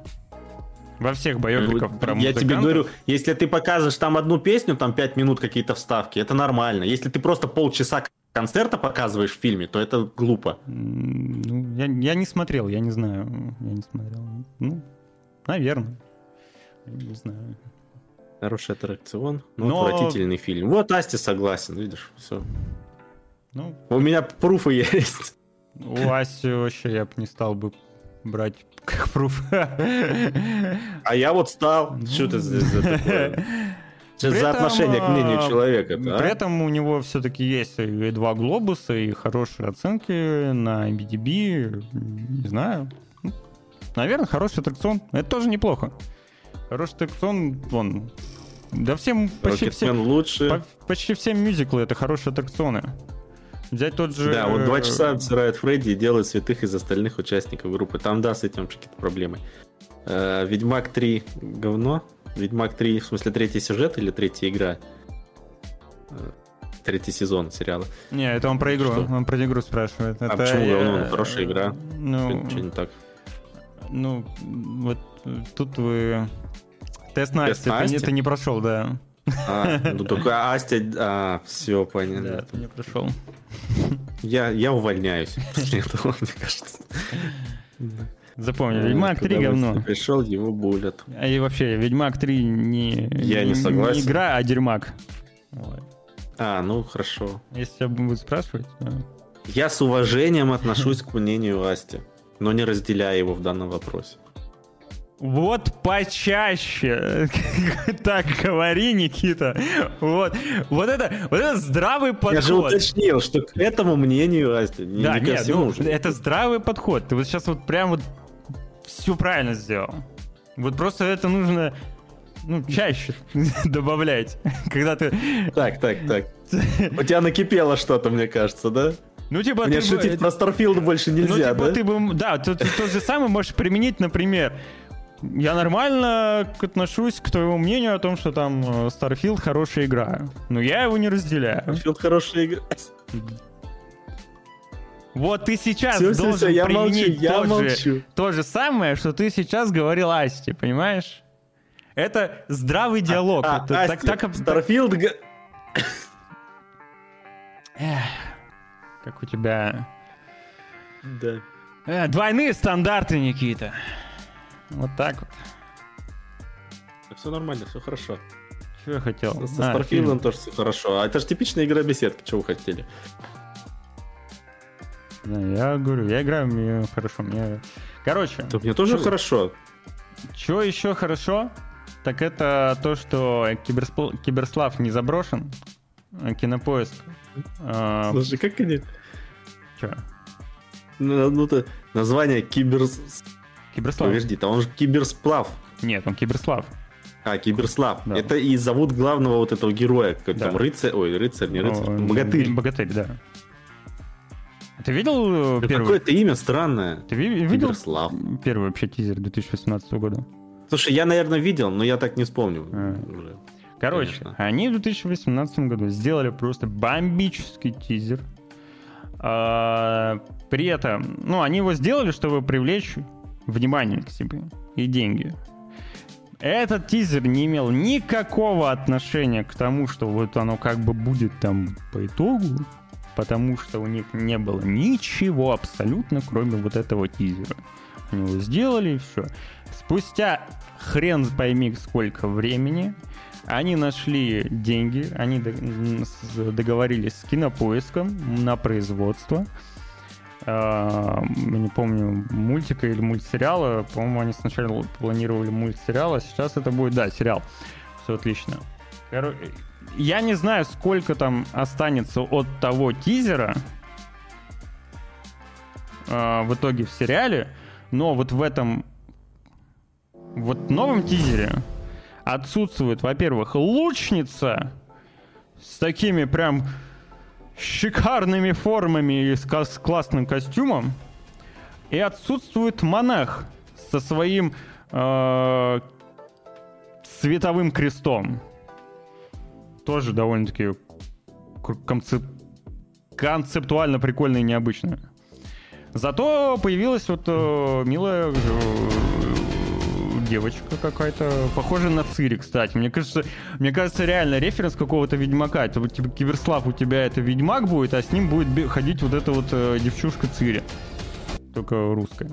Во всех боевиках про Я тебе говорю, если ты показываешь там одну песню, там 5 минут какие-то вставки, это нормально. Если ты просто полчаса концерта показываешь в фильме, то это глупо. Ну, я, я не смотрел, я не знаю. Я не смотрел. Ну, наверное. не знаю. Хороший аттракцион, но, но отвратительный фильм. Вот Асти согласен, видишь, все. Ну, У меня пруфы (laughs) есть. У Асти вообще я бы не стал бы брать как пруф. А я вот стал. Что ты здесь за такое? (laughs) Что за отношение к мнению а, человека? При а? этом у него все-таки есть и два глобуса, и хорошие оценки на BDB. Не знаю. Наверное, хороший аттракцион. Это тоже неплохо. Хороший аттракцион, вон. Да всем почти все, лучше. почти все мюзиклы это хорошие аттракционы. Взять тот же... Да, вот два часа обсирает Фредди и делает святых из остальных участников группы. Там, да, с этим какие-то проблемы. Э, Ведьмак 3 говно. Ведьмак 3, в смысле, третий сюжет или третья игра? Э, третий сезон сериала. Не, это он про игру, Что? он про игру спрашивает. А это почему говно? Ну, хорошая игра. Ну, что не так? Ну, вот тут вы... Тест на Тест Асти, ты, ты не прошел, да. А, ну только Астя... А, все, понятно. Да, ты не прошел. Я, я увольняюсь после этого, мне кажется. Запомни, Ведьмак 3 говно. Пришел, его булят. А и вообще, Ведьмак 3 не, я не, не согласен. не игра, а дерьмак. Вот. А, ну хорошо. Если тебя будут спрашивать. Да. Я с уважением отношусь к мнению Асти, но не разделяю его в данном вопросе. Вот почаще. (laughs) так говори, Никита. Вот, вот это, вот это здравый подход. Я же уточнил, что к этому мнению, Асти, не, да, не нет, ну, это здравый подход. Ты вот сейчас вот прям вот все правильно сделал. Вот просто это нужно ну, чаще (laughs) добавлять, когда ты... Так, так, так. У тебя накипело что-то, мне кажется, да? Ну, типа, Мне ты шутить бы... про Starfield больше нельзя, ну, типа, да? Ты бы, да, ты, ты то же самое можешь применить, например, я нормально отношусь к твоему мнению о том, что там э, Starfield хорошая игра. Но я его не разделяю. Starfield хорошая игра. Вот ты сейчас все, должен все, все, я применить молчу, я то, молчу. Же, то же самое, что ты сейчас говорил Асти, понимаешь? Это здравый а, диалог. А, это, а, так, Асти, так, Starfield... Эх, как у тебя... Да. Э, двойные стандарты, Никита. Вот так вот. Все нормально, все хорошо. Что я хотел? Со, со а, Starfield тоже все хорошо. А это же типичная игра беседки, что вы хотели? Да, я говорю, я играю, мне хорошо. Мне... Короче. То мне тоже чё... хорошо. Что еще хорошо? Так это то, что Киберспл... Киберслав не заброшен. Кинопоиск. А, Слушай, как они... Че? Ну, ну, то название Кибер... Киберслав. Подожди, то он же Киберсплав. Нет, он Киберслав. А, Киберслав. Да. Это и зовут главного вот этого героя, какой да. там рыцарь, ой, рыцарь, не рыцарь, О, богатырь. Богатырь, да. Ты видел э, первый? Какое-то имя странное. Ты видел Киберслав. первый вообще тизер 2018 года? Слушай, я, наверное, видел, но я так не вспомню. А. Уже. Короче, Конечно. они в 2018 году сделали просто бомбический тизер. А, при этом, ну, они его сделали, чтобы привлечь внимание к себе и деньги. Этот тизер не имел никакого отношения к тому, что вот оно как бы будет там по итогу, потому что у них не было ничего абсолютно, кроме вот этого тизера. Они его сделали и все. Спустя хрен пойми сколько времени, они нашли деньги, они договорились с кинопоиском на производство. А, я не помню, мультика или мультсериала. По-моему, они сначала планировали мультсериал, а сейчас это будет, да, сериал. Все отлично. Я не знаю, сколько там останется от того тизера э, в итоге в сериале, но вот в этом вот новом тизере отсутствует, во-первых, лучница с такими прям шикарными формами и с, классным костюмом. И отсутствует монах со своим э, световым крестом. Тоже довольно-таки концеп... концептуально прикольно и необычно. Зато появилась вот э, милая э, девочка какая-то, похожая на Цири, кстати. Мне кажется, мне кажется, реально референс какого-то Ведьмака. Это типа Киберслав у тебя это Ведьмак будет, а с ним будет ходить вот эта вот э, девчушка Цири. Только русская.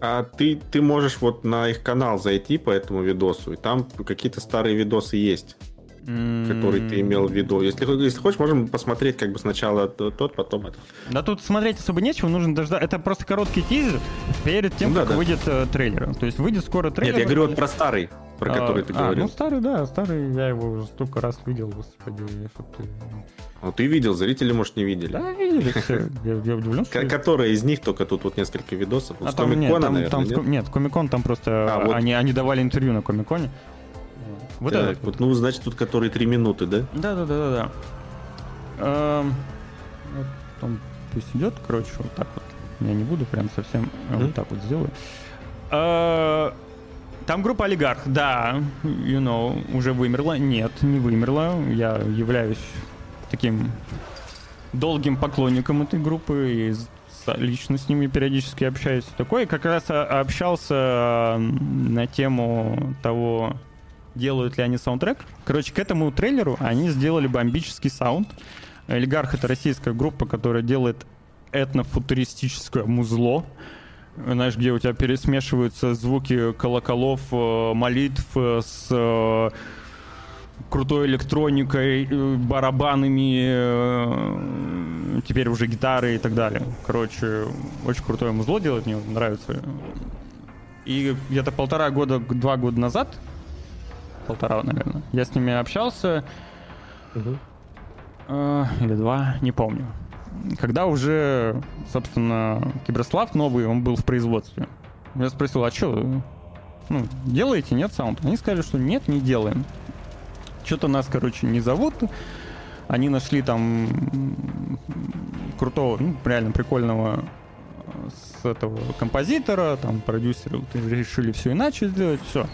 А ты, ты можешь вот на их канал зайти по этому видосу, и там какие-то старые видосы есть который ты имел в виду. Если, если хочешь, можем посмотреть как бы сначала тот, потом это. Да тут смотреть особо нечего, нужно дождаться. Это просто короткий тизер перед тем, ну, да, как да. выйдет э, трейлер. То есть выйдет скоро трейлер. Нет, я говорю вот про старый, про а, который ты а, говорил. Ну старый, да, старый, я его уже столько раз видел, господи, чтоб ты... Ну ты видел, зрители, может, не видели. Да, видели все. (laughs) Я, я удивлен, что... Которые из них, только тут вот несколько видосов. А с там, Комик-Кона, нет, наверное, там, нет? Нет, Комик-Кон там просто... А, вот... они, они давали интервью на Комик-Коне. Вот так, это. Вот, ну, значит, тут который три минуты, да? Да, да, да, да, да. Эм, вот он пусть идет, короче, вот так вот. Я не буду прям совсем mm-hmm. вот так вот сделаю. Э, там группа олигарх, да, you know, уже вымерла. Нет, не вымерла. Я являюсь таким долгим поклонником этой группы и лично с ними периодически общаюсь. Такой как раз общался на тему того, делают ли они саундтрек. Короче, к этому трейлеру они сделали бомбический саунд. Олигарх — это российская группа, которая делает этнофутуристическое музло. Знаешь, где у тебя пересмешиваются звуки колоколов, э, молитв э, с э, крутой электроникой, барабанами, теперь уже гитары и так далее. Короче, очень крутое музло делает, мне нравится. И где-то полтора года, два года назад полтора, наверное. Я с ними общался. Угу. Э, или два, не помню. Когда уже, собственно, Киберслав новый, он был в производстве. Я спросил, а что, ну, делаете, нет саунд? Они сказали, что нет, не делаем. Что-то нас, короче, не зовут. Они нашли там крутого, ну, реально прикольного с этого композитора, там продюсеры решили все иначе сделать, все.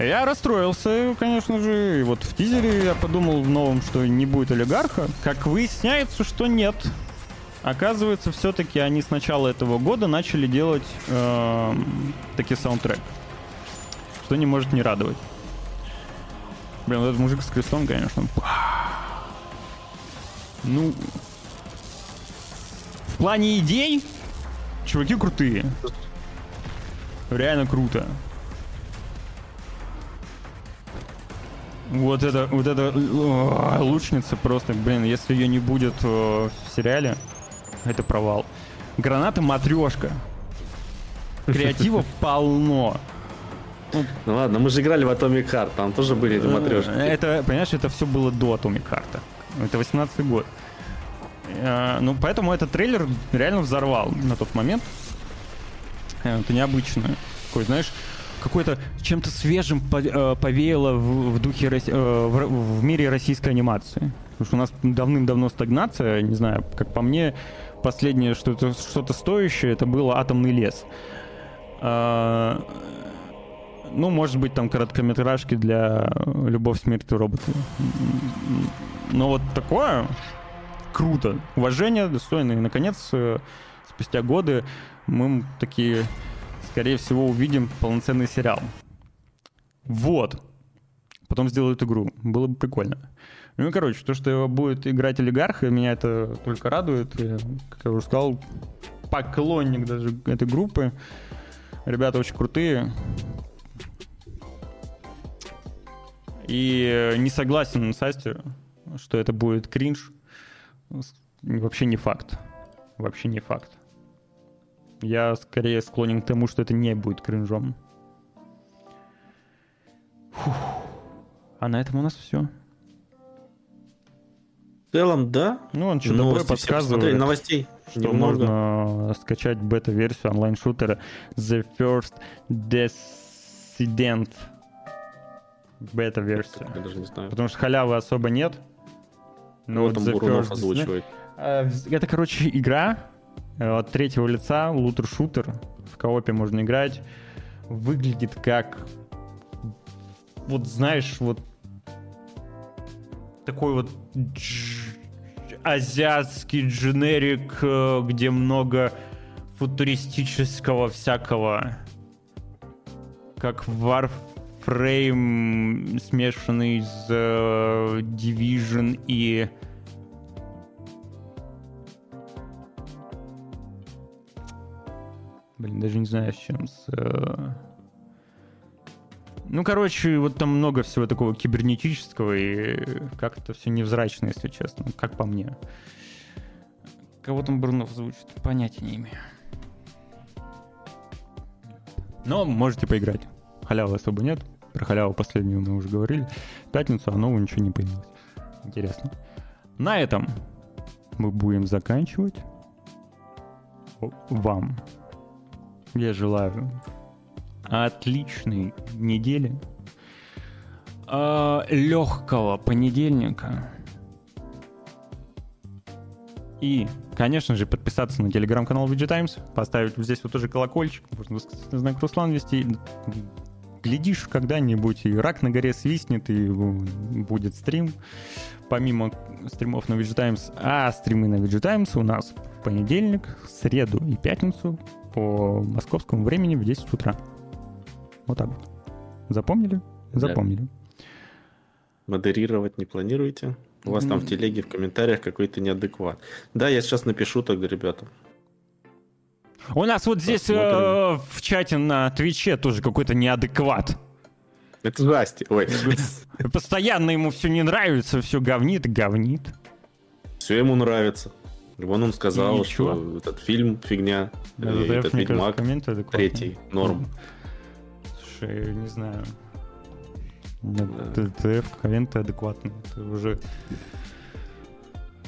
Я расстроился, конечно же. И вот в тизере я подумал в новом, что не будет олигарха. Как выясняется, что нет. Оказывается, все-таки они с начала этого года начали делать э, таки саундтрек. Что не может не радовать. Блин, этот мужик с крестом, конечно. Ну, в плане идей, чуваки крутые. Реально круто. Вот это, вот это о, лучница просто, блин, если ее не будет о, в сериале, это провал. Граната матрешка. Креатива (laughs) полно. Ну ладно, мы же играли в Atomic Heart, там тоже были эти матрешки. Это, понимаешь, это все было до Atomic Heart. Это 18 год. Э, ну, поэтому этот трейлер реально взорвал на тот момент. Э, это необычно. Такой, знаешь, какой-то чем-то свежим э, повеяло в, в духе э, в, в мире российской анимации. Потому что у нас давным-давно стагнация, не знаю, как по мне, последнее что-то что стоящее, это было «Атомный лес». А, ну, может быть, там короткометражки для «Любовь, смерть и роботы». Но вот такое круто. Уважение, достойно. И, наконец, э, спустя годы мы такие скорее всего, увидим полноценный сериал. Вот. Потом сделают игру. Было бы прикольно. Ну и, короче, то, что будет играть олигарх, меня это только радует. Я, как я уже сказал, поклонник даже этой группы. Ребята очень крутые. И не согласен с Асти, что это будет кринж. Вообще не факт. Вообще не факт. Я скорее склонен к тому, что это не будет кринжом. Фух. А на этом у нас все. В целом, да. Ну, он что такое подсказывает, новостей что немного. можно скачать бета-версию онлайн-шутера The First Dissident. Бета-версия. Я даже не знаю. Потому что халявы особо нет. Но ну, вот The First озвучивает. Это, короче, игра, от третьего лица, лутер-шутер, в коопе можно играть, выглядит как, вот знаешь, вот такой вот дж- азиатский дженерик, э, где много футуристического всякого, как Warframe, смешанный с э, Division и... Блин, даже не знаю, с чем. С, э, Ну, короче, вот там много всего такого кибернетического, и как-то все невзрачно, если честно, как по мне. Кого там Брунов звучит, понятия не имею. Но можете поиграть. Халявы особо нет. Про халяву последнюю мы уже говорили. В пятницу, а нового ничего не появилось. Интересно. На этом мы будем заканчивать. Вам я желаю отличной недели, легкого понедельника и, конечно же, подписаться на телеграм-канал VG Times, поставить здесь вот тоже колокольчик, можно знак Руслан вести. Глядишь, когда-нибудь и рак на горе свистнет, и будет стрим, помимо стримов на VG Times. А стримы на VG Times у нас в понедельник, среду и пятницу по московскому времени в 10 утра. Вот так вот. Запомнили? Запомнили. Модерировать не планируете? У вас там в телеге, в комментариях какой-то неадекват. Да, я сейчас напишу тогда ребятам. У нас вот здесь э, в чате на Твиче тоже какой-то неадекват. Это Насти. Ой. Постоянно ему все не нравится, все говнит, говнит. Все ему нравится. Вон он сказал, что этот фильм фигня, Да, и да, этот мне кажется, Ведьмак адекватные. третий, норм. Слушай, не знаю. Нет, ТТФ комменты адекватные. Это уже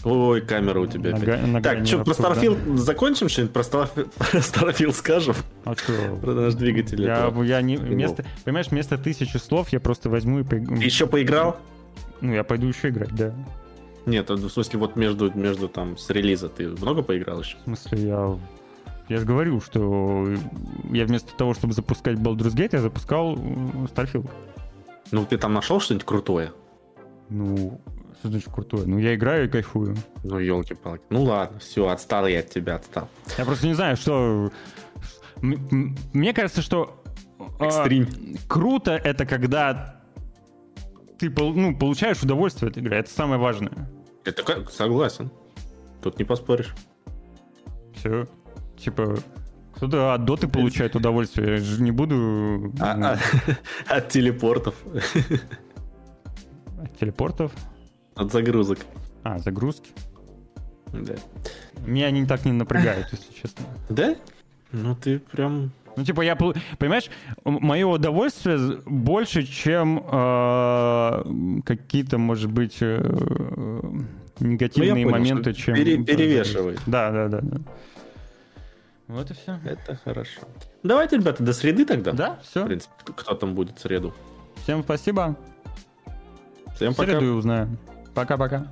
Ой, камера у тебя На опять. га- на Так, что, про. Starfield закончим что-нибудь? Про (laughs) Starfield скажем? А что? Про наш двигатель. Я, этого. я не, вместо, понимаешь, вместо тысячи слов я просто возьму и... Ты еще поиграл? Ну, я пойду еще играть, да. Нет, в смысле, вот между, между там с релиза ты много поиграл еще? В смысле, я... Я же говорю, что я вместо того, чтобы запускать Baldur's Gate, я запускал Starfield. Ну, ты там нашел что-нибудь крутое? Ну, что значит крутое? Ну, я играю и кайфую. Ну, елки-палки. Ну ладно, все, отстал я от тебя, отстал. Я просто не знаю, что... Мне кажется, что... Экстрим. Круто это когда ты ну, получаешь удовольствие от игры. Это самое важное. Это как? Согласен. Тут не поспоришь. Все. Типа, кто-то от доты получает удовольствие. Я же не буду А- а- (laughs) От телепортов, от телепортов. от загрузок. А, загрузки. Да. Меня они так не напрягают, если честно. Да? Ну, ты прям... Ну, типа, я, понимаешь, мое удовольствие больше, чем э, какие-то, может быть, э, негативные Ну, понял, моменты, что чем... пере- перевешивает. Да, да, да, да. Вот и все. Это хорошо. Давайте, ребята, до среды тогда. Да, В все. принципе, кто- там будет в среду. Всем спасибо. Всем В пока. среду и узнаем. Пока-пока.